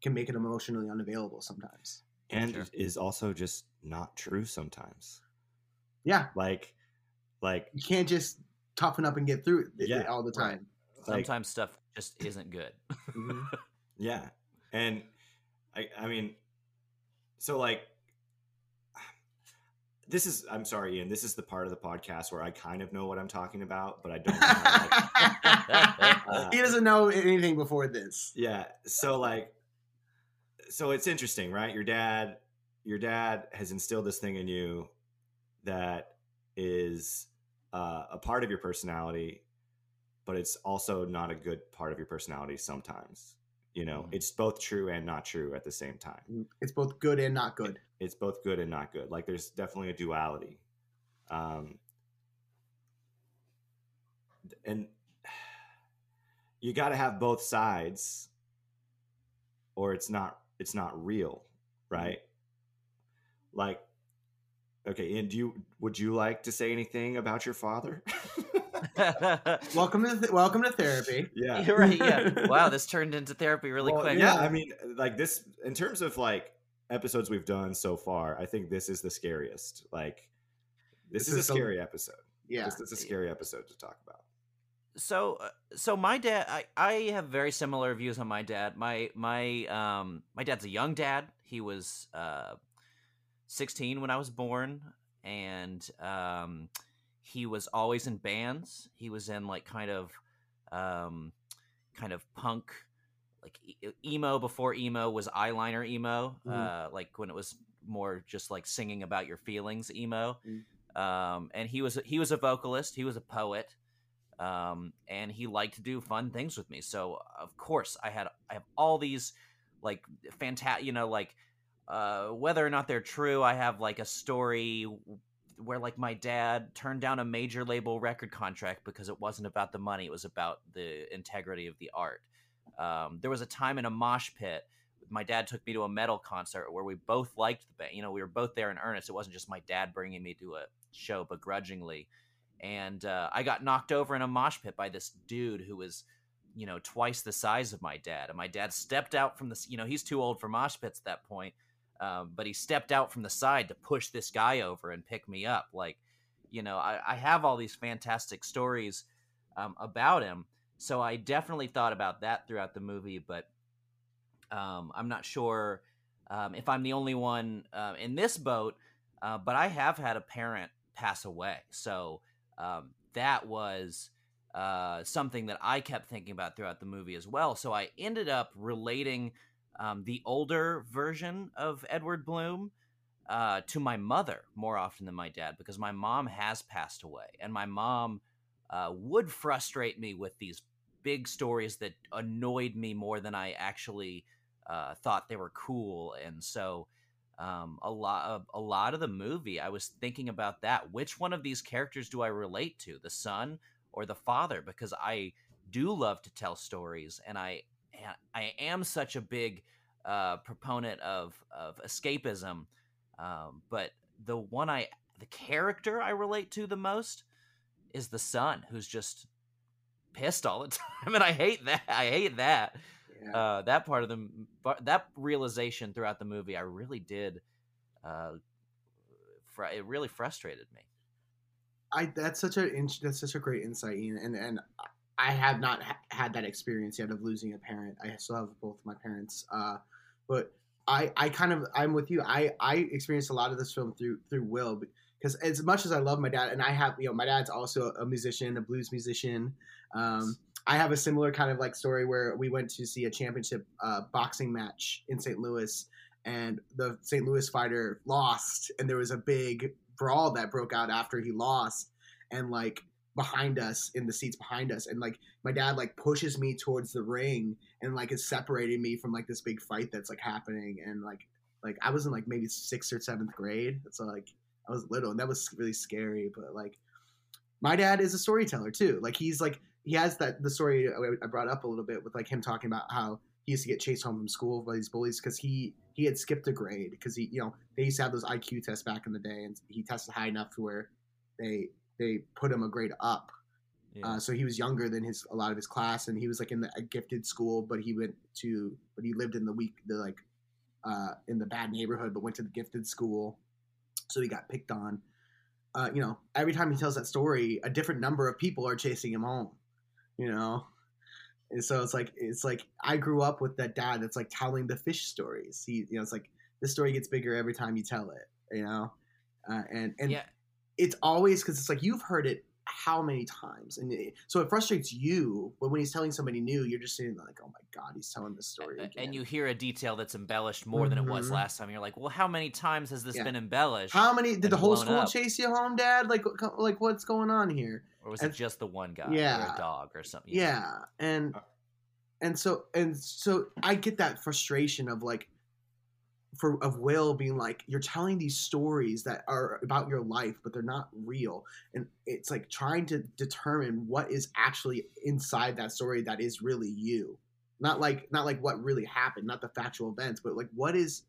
can make it emotionally unavailable sometimes. and Sure. is also just not true sometimes. Yeah, Like, like, you can't just toughen up and get through it Yeah, all the right. time. like Sometimes stuff just isn't good. Mhm. Yeah. And I I mean so like this is I'm sorry, Ian, this is the part of the podcast where I kind of know what I'm talking about, but I don't like, he doesn't know anything before this. Yeah. So like so it's interesting, right? Your dad your dad has instilled this thing in you that is uh, a part of your personality, but it's also not a good part of your personality sometimes. You know, Mhm. it's both true and not true at the same time. It's both good and not good. It's both good and not good. Like there's definitely a duality. Um, and you got to have both sides or it's not it's not real, right? Like okay, and do you would you like to say anything about your father? Welcome to th- welcome to therapy. yeah. You're right. Yeah. Wow, this turned into therapy really Well, quick. Yeah, Yeah. I mean, like this in terms of like episodes we've done so far, I think this is the scariest. Like, this, This is, is a the- scary episode. Yeah. This is a scary episode to talk about. so uh, so my dad I, I have very similar views on my dad my my um my dad's a young dad he was uh 16 when i was born and um he was always in bands he was in like kind of um kind of punk like e- emo before emo was eyeliner emo Mhm. uh like when it was more just like singing about your feelings emo Mm. um and he was he was a vocalist he was a poet um, and he liked to do fun things with me. So of course I had I have all these like fantastic, you know, like uh, whether or not they're true. I have like a story where like my dad turned down a major label record contract because it wasn't about the money; it was about the integrity of the art. Um, there was a time in a mosh pit. My dad took me to a metal concert where we both liked the band. You know, we were both there in earnest. It wasn't just my dad bringing me to a show begrudgingly and uh, I got knocked over in a mosh pit by this dude who was, you know, twice the size of my dad. And my dad stepped out from the, you know, he's too old for mosh pits at that point, um, but he stepped out from the side to push this guy over and pick me up. Like, you know, I, I have all these fantastic stories um, about him, so I definitely thought about that throughout the movie. But um, I'm not sure um, if I'm the only one uh, in this boat. Uh, but I have had a parent pass away, so um, that was uh, something that I kept thinking about throughout the movie as well. So I ended up relating um, the older version of Edward Bloom uh, to my mother more often than my dad because my mom has passed away, and my mom uh, would frustrate me with these big stories that annoyed me more than I actually uh, thought they were cool, and so um, a lot of a lot of the movie i was thinking about that. Which one of these characters do i relate to the son or the father? Because i do love to tell stories and i i am such a big uh, proponent of of escapism um, but the one i the character i relate to the most is the son who's just pissed all the time and i hate that i hate that Yeah. uh, that part of the that realization throughout the movie, I really did. Uh, fr- it really frustrated me. I that's such a that's such a great insight, Ian, and and I have not ha- had that experience yet of losing a parent. I still have both my parents, uh, but I I kind of I'm with you. I I experienced a lot of this film through through Will because as much as I love my dad, and I have you know my dad's also a musician, a blues musician. Um, I have a similar kind of like story where we went to see a championship uh, boxing match in St. Louis, and the St. Louis fighter lost, and there was a big brawl that broke out after he lost, and like behind us in the seats behind us and like my dad like pushes me towards the ring and like is separating me from like this big fight that's like happening and like like i was in like maybe sixth or seventh grade so like i was little and that was really scary but like my dad is a storyteller too like he's like he has that the story i brought up a little bit with like him talking about how he used to get chased home from school by these bullies because he he had skipped a grade because he you know they used to have those iq tests back in the day and he tested high enough to where they they put him a grade up. Yeah. Uh, so he was younger than his a lot of his class, and he was like in the, a gifted school, but he went to but he lived in the weak the like uh, in the bad neighborhood, but went to the gifted school, so he got picked on. Uh, you know, every time he tells that story, a different number of people are chasing him home. You know, and so it's like it's like I grew up with that dad that's like telling the fish stories. He, you know, it's like the story gets bigger every time you tell it. You know, uh, and and yeah it's always because it's like you've heard it how many times and it, so it frustrates you but when he's telling somebody new you're just sitting like oh my god he's telling this story again. and you hear a detail that's embellished more mm-hmm. than it was mm-hmm. last time you're like well how many times has this yeah. been embellished how many did the whole school up? chase you home dad like like what's going on here or was and, it just the one guy yeah or a dog or something yeah and uh and so and so i get that frustration of like for of Will being like, you're telling these stories that are about your life, but they're not real, and it's like trying to determine what is actually inside that story that is really you, not like not like what really happened, not the factual events, but like what is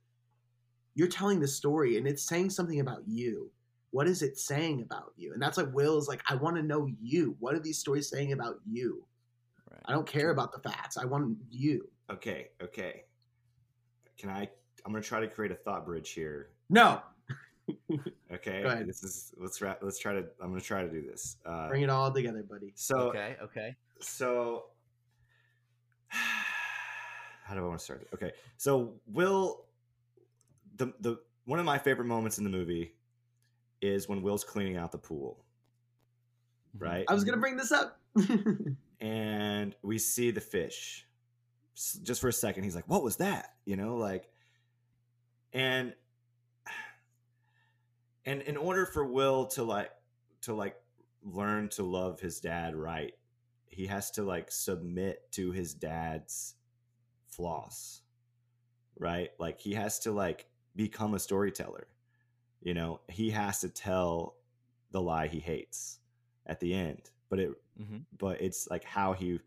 you're telling the story and it's saying something about you. What is it saying about you? And that's like Will is like, I want to know you. What are these stories saying about you? Right. I don't care about the facts. I want you. Okay, okay. Can I I'm gonna try to create a thought bridge here. No. okay. This is let's ra- let's try to. I'm gonna try to do this. Uh, Bring it all together, buddy. So okay, okay. So how do I want to start? Okay, so Will, the the one of my favorite moments in the movie is when Will's cleaning out the pool. Mm-hmm. Right. I was gonna bring this up. and we see the fish just for a second he's like what was that you know like and and in order for will to like to like learn to love his dad right he has to like submit to his dad's flaws right? Like he has to like become a storyteller you know? He has to tell the lie he hates at the end but it mm-hmm. but it's like how he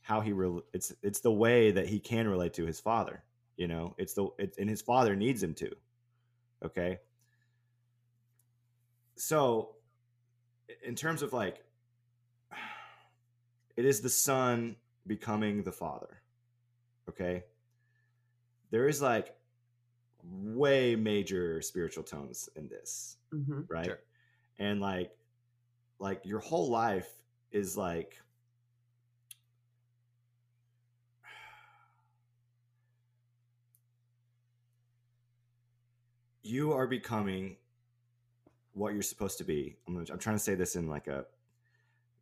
how he re- it's it's the way that he can relate to his father you know, it's the it's and his father needs him to. Okay. So, in terms of like, it is the son becoming the father. Okay. There is like way major spiritual tones in this, mm-hmm. right? Sure. And like, like your whole life is like you are becoming what you're supposed to be. I'm, gonna, I'm trying to say this in like a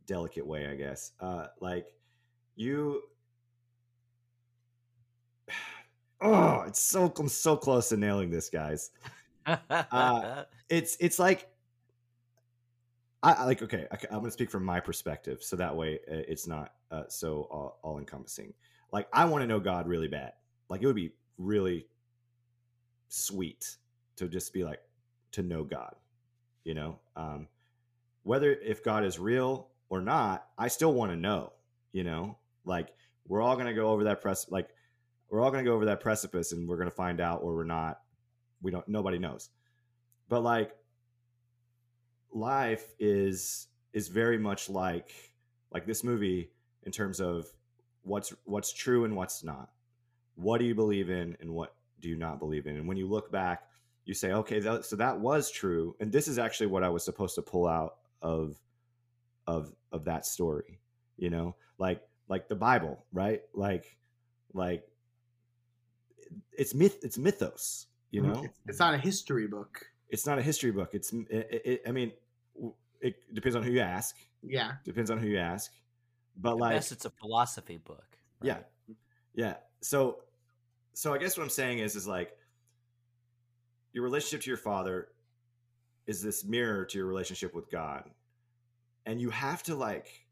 delicate way, I guess. Uh, like you, oh, it's so I'm so close to nailing this, guys. uh, it's it's like I, like okay, I, am gonna speak from my perspective, so that way uh, it's not uh, so all, all encompassing. Like I want to know God really bad. Like it would be really sweet to just be like to know God, you know, um, whether if God is real or not, I still want to know, you know, like we're all to go over that press, like we're all to go over that precipice and we're to find out or we're not, we don't, nobody knows. But like life is, is very much like, like this movie in terms of what's, what's true and what's not. What do you believe in and what do you not believe in? And when you look back you say, okay, that, so that was true, and this is actually what I was supposed to pull out of of of that story. You know, like like the Bible, right? Like like it's myth, it's mythos. You mm, know, it's, it's not a history book. It's not a history book. It's it, it, I mean, it depends on who you ask. Yeah, depends on who you ask. But like, yes, it's a philosophy book. Right? Yeah, yeah. So, so I guess what I'm saying is, is like your relationship to your father is this mirror to your relationship with God. and you have to like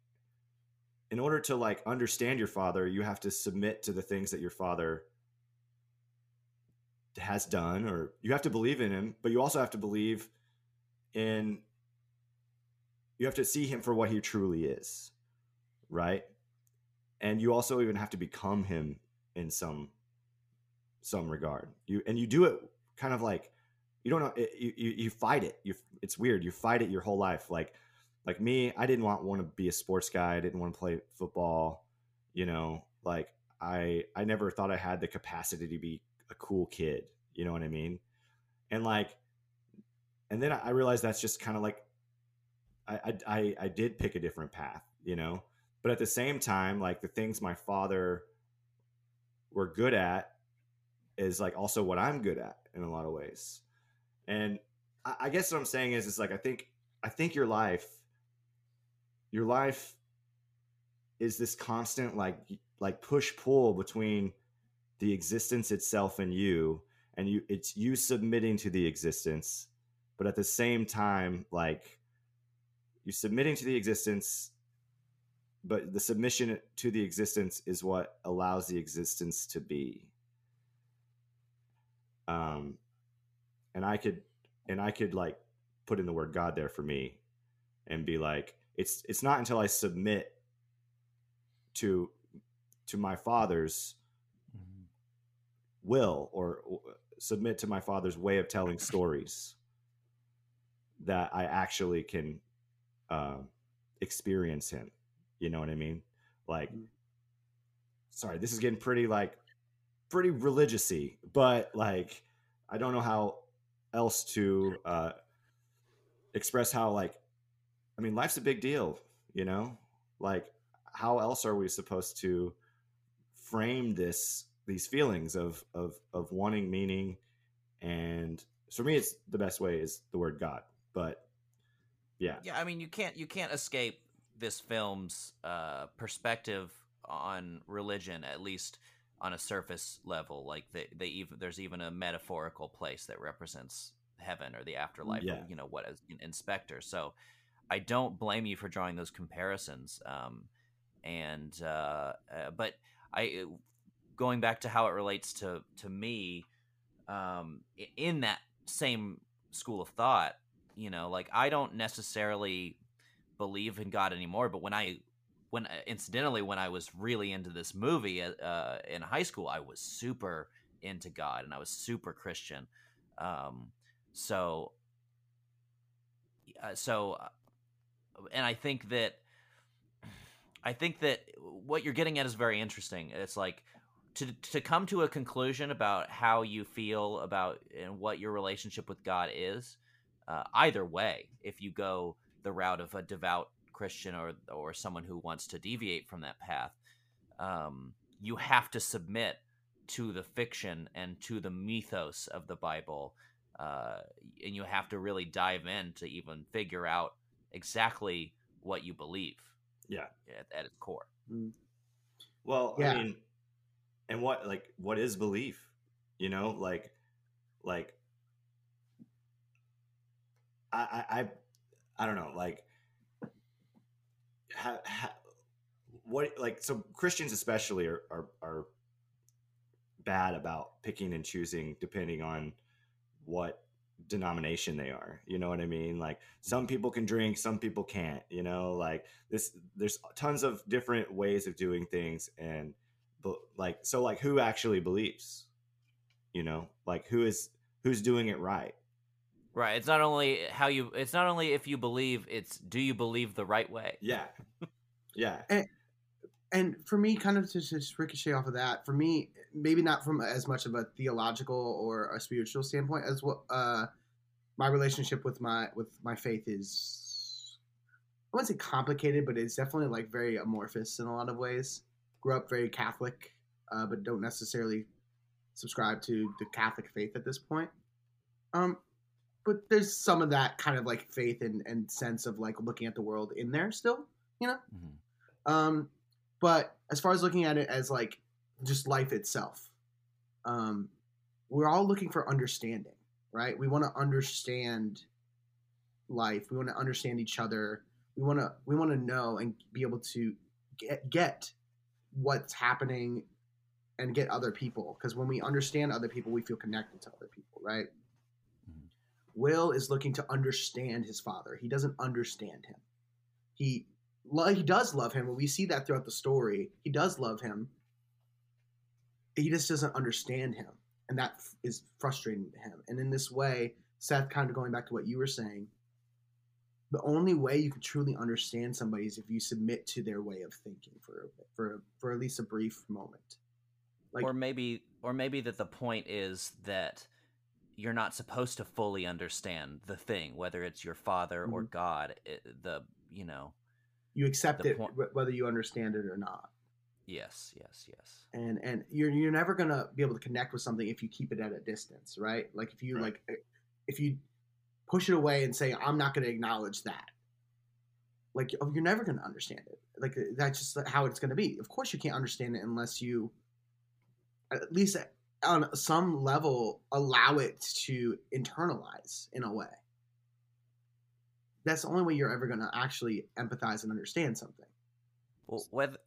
in order to like understand your father you have to submit to the things that your father has done or you have to believe in him but you also have to believe in you have to see him for what he truly is right and you also even have to become him in some some regard you and you do it kind of like you don't know it, you, you fight it. You it's weird. You fight it your whole life. Like like me i didn't want want to be a sports guy. I didn't want to play football you know? Like i i never thought i had the capacity to be a cool kid. You know what i mean? And like and then i realized that's just kind of like I, I i did pick a different path you know? But at the same time like the things my father were good at is like also what i'm good at in a lot of ways. And I, guess what i'm saying is is like i think i think your life your life is this constant like like push pull between the existence itself and you and you it's you submitting to the existence but at the same time like you're submitting to the existence but the submission to the existence is what allows the existence to be um and i could and i could like put in the word god there for me and be like it's it's not until i submit to to my father's Mhm. will or, or submit to my father's way of telling stories that I actually can uh, experience him. You know what I mean? Like, Mhm. sorry, this is getting pretty like pretty religiousy, but like I don't know how else to uh, express how like I mean life's a big deal. You know, like how else are we supposed to frame this these feelings of of of wanting meaning and for me it's the best way is the word god but yeah Yeah, I mean you can't you can't escape this film's uh, perspective on religion, at least on a surface level. Like they, they even there's even a metaphorical place that represents heaven or the afterlife, Yeah. or you know what as an inspector. So I don't blame you for drawing those comparisons. Um, and uh, uh, but I going back to how it relates to to me um, in that same school of thought you know like i don't necessarily believe in god anymore but when i when uh, incidentally when i was really into this movie uh, uh, in high school i was super into god and i was super christian. Um, so uh, so uh, and i think that i think that what you're getting at is very interesting. It's like to to come to a conclusion about how you feel about and what your relationship with God is, uh, either way, if you go the route of a devout Christian or or someone who wants to deviate from that path, um, you have to submit to the fiction and to the mythos of the Bible, uh, and you have to really dive in to even figure out exactly what you believe yeah at, at its core. well Yeah. i mean and what like what is belief you know like like i i i, I don't know like ha, ha, what like so christians especially are, are are bad about picking and choosing depending on what denomination they are you know what i mean? Like some people can drink some people can't you know? Like this there's tons of different ways of doing things and but like so like who actually believes you know? Like who is who's doing it right Right. It's not only how you. It's not only if you believe. It's do you believe the right way. yeah yeah and for me, kind of to just ricochet off of that, for me, maybe not from as much of a theological or a spiritual standpoint as what uh, my relationship with my with my faith is. I wouldn't say complicated, but it's definitely like very amorphous in a lot of ways. Grew up very Catholic, uh, but don't necessarily subscribe to the Catholic faith at this point. Um, but there's some of that kind of like faith and, and sense of like looking at the world in there still, you know. Mhm. Um, but as far as looking at it as like just life itself, um, we're all looking for understanding, right? We want to understand life. We want to understand each other. we want to we want to know and be able to get get what's happening and get other people because when we understand other people we feel connected to other people right. Will is looking to understand his father. He doesn't understand him. He he does love him and we see that throughout the story. He does love him. He just doesn't understand him and that is frustrating to him. And in this way seth kind of going back to what you were saying the only way you can truly understand somebody is if you submit to their way of thinking for for for at least a brief moment. Like or maybe or maybe that the point is that you're not supposed to fully understand the thing whether it's your father or Mhm. god it, the you know you accept it point- whether you understand it or not. Yes yes yes. And and you're you're never gonna be able to connect with something if you keep it at a distance right? Like if you Right. like eh, if you push it away and say i'm not gonna acknowledge that like oh, you're never gonna understand it. Like eh, that's just how it's gonna be. Of course you can't understand it unless you at least on some level allow it to internalize in a way that's the only way you're ever gonna actually empathize and understand something well whether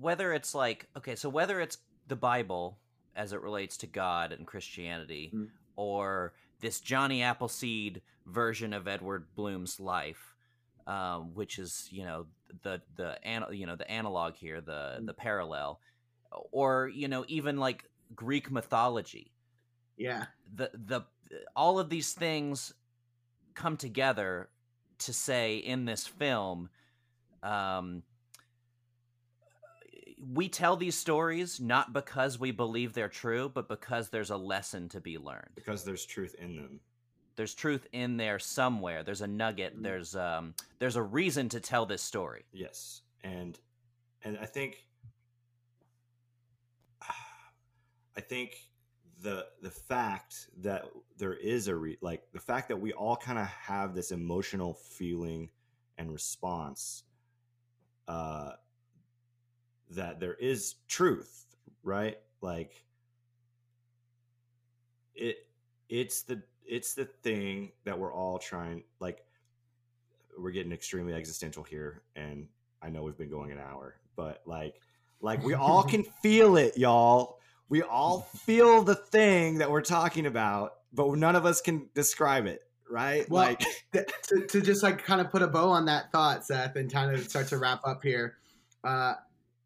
whether it's like okay so whether it's the bible as it relates to god and christianity Mm. or this johnny appleseed version of edward bloom's life um, which is you know the the an, you know the analog here the Mm. the parallel or you know even like greek mythology. Yeah. The the all of these things come together to say in this film um we tell these stories not because we believe they're true but because there's a lesson to be learned. Because there's truth in them. there's truth in there somewhere. There's a nugget. Mhm. there's um there's a reason to tell this story. Yes, and and I think I think the the fact that there is a re, like the fact that we all kind of have this emotional feeling and response uh that there is truth right? Like it it's the it's the thing that we're all trying like we're getting extremely existential here and i know we've been going an hour but like like we all can feel it y'all we all feel the thing that we're talking about but none of us can describe it right Well, like to, to just like kind of put a bow on that thought, Seth, and kind of start to wrap up here. Uh,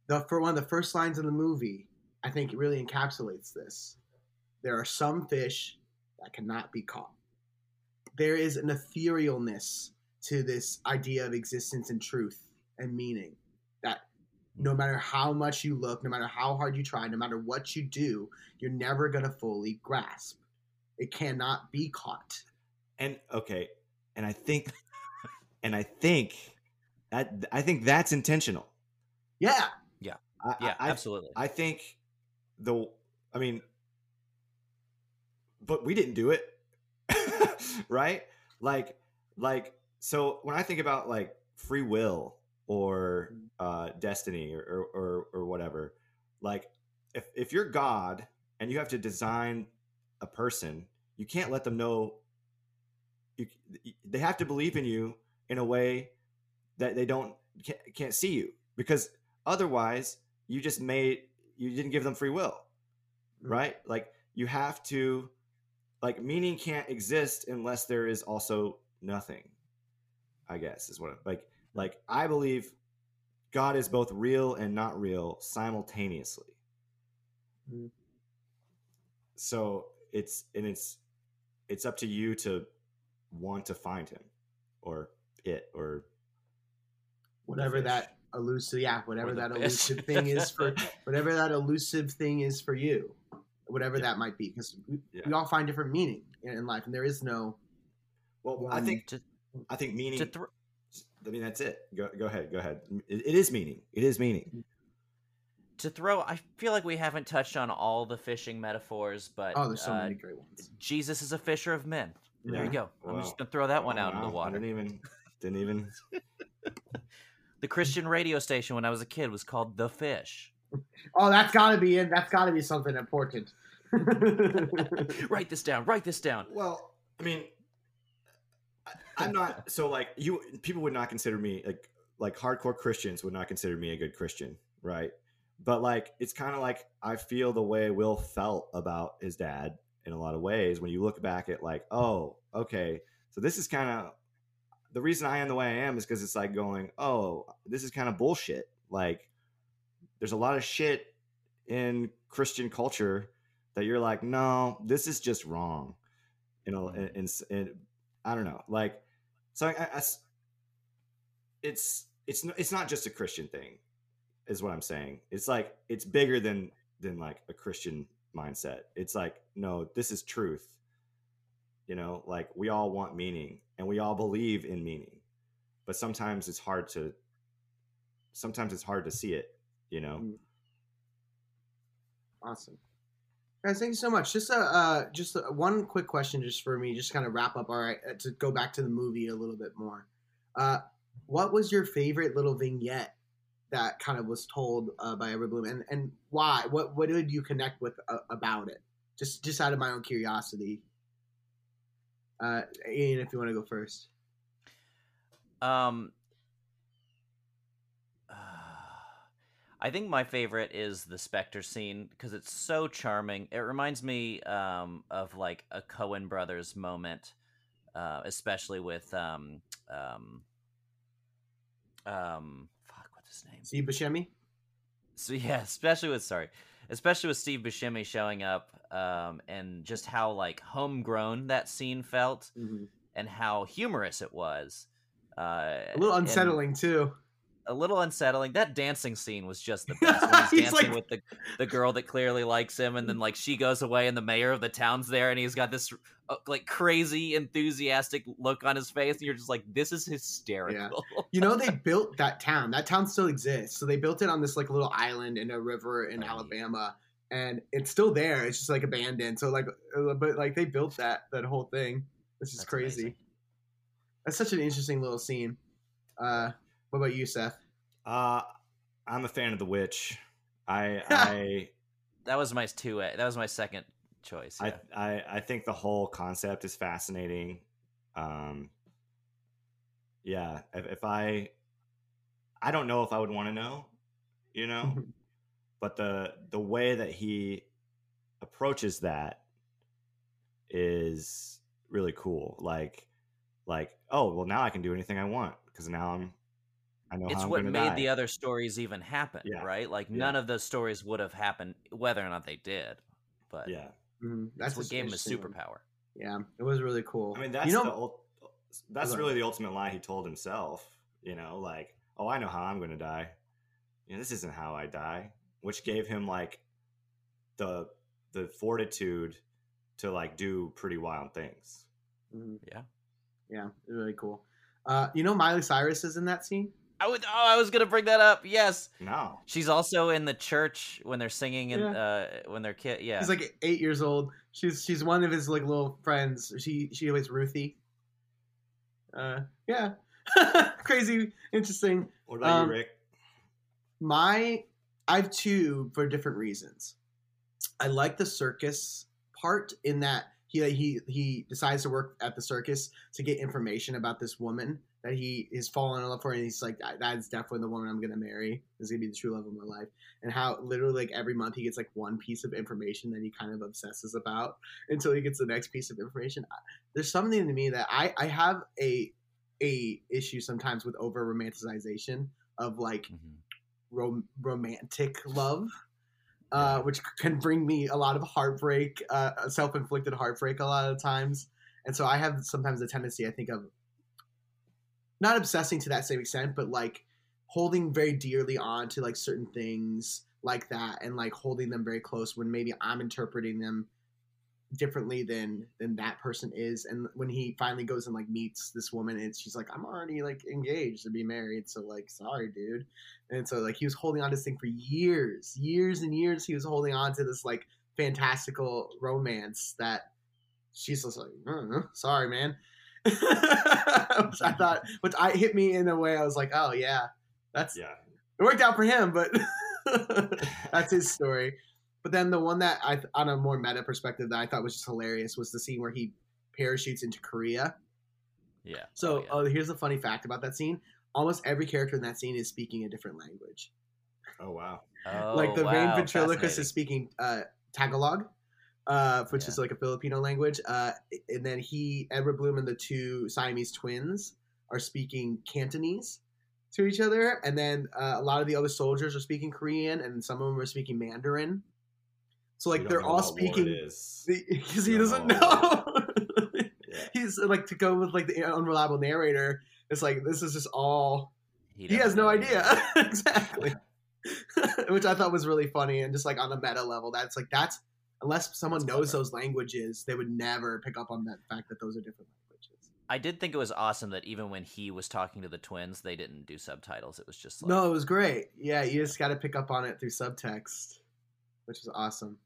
the for one of the first lines in the movie, I think it really encapsulates this. There are some fish that cannot be caught. There is an etherealness to this idea of existence and truth and meaning no matter how much you look, no matter how hard you try, no matter what you do, you're never going to fully grasp. It cannot be caught. and okay and i think and i think that i think that's intentional Yeah. I, yeah I, absolutely I think the I mean but we didn't do it. right? Like like so when I think about like free will or uh destiny or or or, or whatever, like if if you're God and you have to design a person, you can't let them know you they have to believe in you in a way that they don't can't, can't see you because otherwise you just made you didn't give them free will right? Like you have to like meaning can't exist unless there is also nothing i guess is what like like i believe god is both real and not real simultaneously Mhm. so it's and it's it's up to you to want to find him or it or whatever that elusive yeah whatever that fish. elusive thing is for whatever that elusive thing is for you whatever Yeah. that might be because we, Yeah. we all find different meaning in, in life and there is no well i think to, i think meaning to i mean that's it. Go, go ahead go ahead. It, it is meaning. It is meaning. To throw i feel like we haven't touched on all the fishing metaphors but oh there's so uh, many great ones. Jesus is a fisher of men. There you Yeah. go. I'm just gonna throw that one out in the Wow, I water. Didn't even didn't even the christian radio station when i was a kid was called the fish. Oh that's gotta be in. that's gotta be something important. Write this down write this down. Well, I mean, I'm not so like you. People would not consider me like like hardcore Christians would not consider me a good Christian, right? But like it's kind of like I feel the way Will felt about his dad in a lot of ways when you look back at like, oh, okay, so this is kind of the reason I am the way I am is because it's like going, oh, this is kind of bullshit. Like, there's a lot of shit in Christian culture that you're like, no, this is just wrong. You know, and, and, and I don't know, like, so I, I, it's it's it's not just a Christian thing, is what I'm saying. It's like it's bigger than than like a Christian mindset. It's like, no, this is truth. You know, like we all want meaning and we all believe in meaning, but sometimes it's hard to sometimes it's hard to see it. You know. Mm. Awesome. Guys, thank you so much. Just a uh, just a, one quick question, just for me, just kind of wrap up. All right, uh, to go back to the movie a little bit more. Uh, what was your favorite little vignette that kind of was told uh, by Edward Bloom, and and why? What what did you connect with uh, about it? Just just out of my own curiosity. Uh, Ian, if you want to go first. Um, I think my favorite is the Spectre scene because it's so charming. It reminds me um, of like a Coen Brothers moment, uh, especially with um, um, um, fuck, what's his name? Steve Buscemi. So yeah, especially with sorry, especially with Steve Buscemi showing up, um, and just how like homegrown that scene felt, mm-hmm. and how humorous it was. Uh, a little unsettling and, too a little unsettling. That dancing scene was just the best. When he's, he's dancing like... with the the girl that clearly likes him, and then like she goes away, and the mayor of the town's there, and he's got this uh, like crazy enthusiastic look on his face, and you're just like, this is hysterical. Yeah. you know, they built that town. That town still exists. So they built it on this like little island in a river in right. Alabama, and it's still there. It's just like abandoned. So like, uh, but like they built that that whole thing, which is That's crazy. Amazing. That's such an interesting little scene. Uh, what about you, Seth? Uh, I'm a fan of The Witch. I, I that was my two. That was my second choice. Yeah. I, I, I think the whole concept is fascinating. Um, yeah, if, if I, I don't know if I would want to know, you know, but the the way that he approaches that is really cool. Like, like, oh well, now I can do anything I want because now I'm I know it's what made die. the other stories even happen, yeah. right? Like yeah. none of those stories would have happened whether or not they did. But yeah, mm-hmm. that's, that's what gave him a superpower. Yeah, it was really cool. I mean, that's you know, the that's really the ultimate lie he told himself. You know, like, oh, I know how I'm going to die. You know, this isn't how I die, which gave him like the the fortitude to like do pretty wild things. Mm-hmm. Yeah, yeah, really cool. Uh, you know, Miley Cyrus is in that scene. I would. Oh, I was gonna bring that up. Yes. No. She's also in the church when they're singing and yeah. uh, when they're kid. Yeah. He's like eight years old. She's she's one of his like little friends. She she always Ruthie. Uh, yeah. Crazy, interesting. What about um, you, Rick? My, I have two for different reasons. I like the circus part in that he he he decides to work at the circus to get information about this woman that he is falling in love for, and he's like, "That's definitely the woman I'm gonna marry. This Is gonna be the true love of my life." And how literally like every month he gets like one piece of information that he kind of obsesses about until he gets the next piece of information. There's something to me that I I have a a issue sometimes with over romanticization of like mm-hmm. rom- romantic love. Uh, which can bring me a lot of heartbreak, uh, self-inflicted heartbreak a lot of times. And so I have sometimes a tendency, I think, of not obsessing to that same extent, but like holding very dearly on to like certain things like that and like holding them very close when maybe I'm interpreting them differently than than that person is. And when he finally goes and like meets this woman and she's like i'm already like engaged to be married so like sorry dude. And so like he was holding on to this thing for years years and years he was holding on to this like fantastical romance that she's just like mm, sorry man which I thought, which I hit me in a way I was like, oh yeah, that's yeah, it worked out for him, but that's his story. But then the one that I, on a more meta perspective, that I thought was just hilarious was the scene where he parachutes into Korea. Yeah. So, Oh, yeah. uh, here's a funny fact about that scene: almost every character in that scene is speaking a different language. Oh wow. like the Oh, main ventriloquist is speaking uh, Tagalog, uh, which Yeah. is like a Filipino language. Uh, and then he, Edward Bloom, and the two Siamese twins are speaking Cantonese to each other. And then uh, a lot of the other soldiers are speaking Korean, and some of them are speaking Mandarin. So like they're all what war it speaking because he doesn't know know. Yeah. He's like to go with like the unreliable narrator. It's like this is just all he, has no idea exactly which i thought was really funny and just like on a meta level that's like that's unless someone That's knows clever. those languages they would never pick up on that fact that those are different languages I did think it was awesome that even when he was talking to the twins, they didn't do subtitles. It was just like, no it was great yeah you just got to pick up on it through subtext which is awesome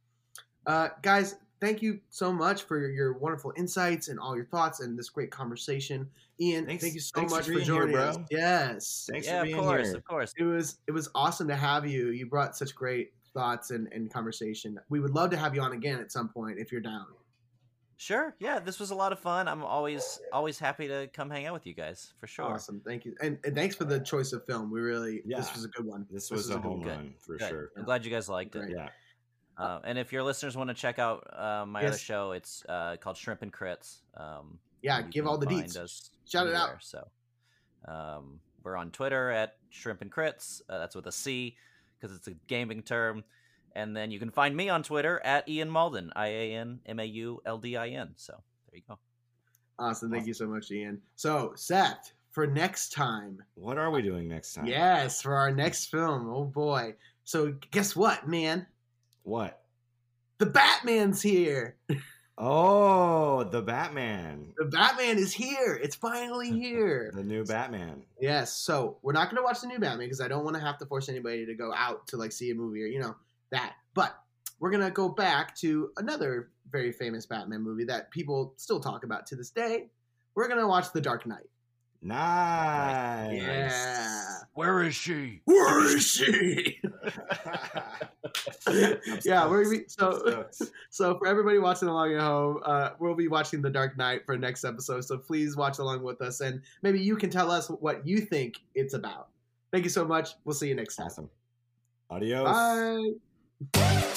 uh guys thank you so much for your, your wonderful insights and all your thoughts and this great conversation ian Thanks- thank you so thanks for much for, being here, joining bro. us yes Thanks for being here. of course, here. of course. it was it was awesome to have you. You brought such great thoughts and, and conversation. We would love to have you on again at some point if you're down. Sure, yeah, this was a lot of fun. I'm always always happy to come hang out with you guys for sure. Awesome, thank you, and, and thanks for the choice of film. We really this was a good one. This was a good home one. run for Good. sure. I'm glad you guys liked it. Great. Yeah. Uh, and if your listeners want to check out uh, my other show, it's uh, called Shrimp and Crits. Um, Yeah, give all the find deets. us Shout it out. So, um, we're on Twitter at Shrimp and Crits. Uh, that's with a C because it's a gaming term. And then you can find me on Twitter at Ian Mauldin, I A N M A U L D I N. So there you go. Awesome, thank you so much, Ian. So Seth, for next time, What are we doing next time? yes, for our next film. Oh boy. So guess what, man? What? The Batman's here. Oh, the Batman. The Batman is here. It's finally here. The new Batman. Yes. So we're not going to watch the new Batman because I don't want to have to force anybody to go out to like see a movie or you know that. But we're gonna go back to another very famous Batman movie that people still talk about to this day. We're gonna watch The Dark Knight. Nice. Yeah. Where is she? Where is she? yeah, we're gonna be, so so for everybody watching along at home, uh, we'll be watching The Dark Knight for next episode. So please watch along with us, and maybe you can tell us what you think it's about. Thank you so much. We'll see you next time. awesome. Adios. Bye.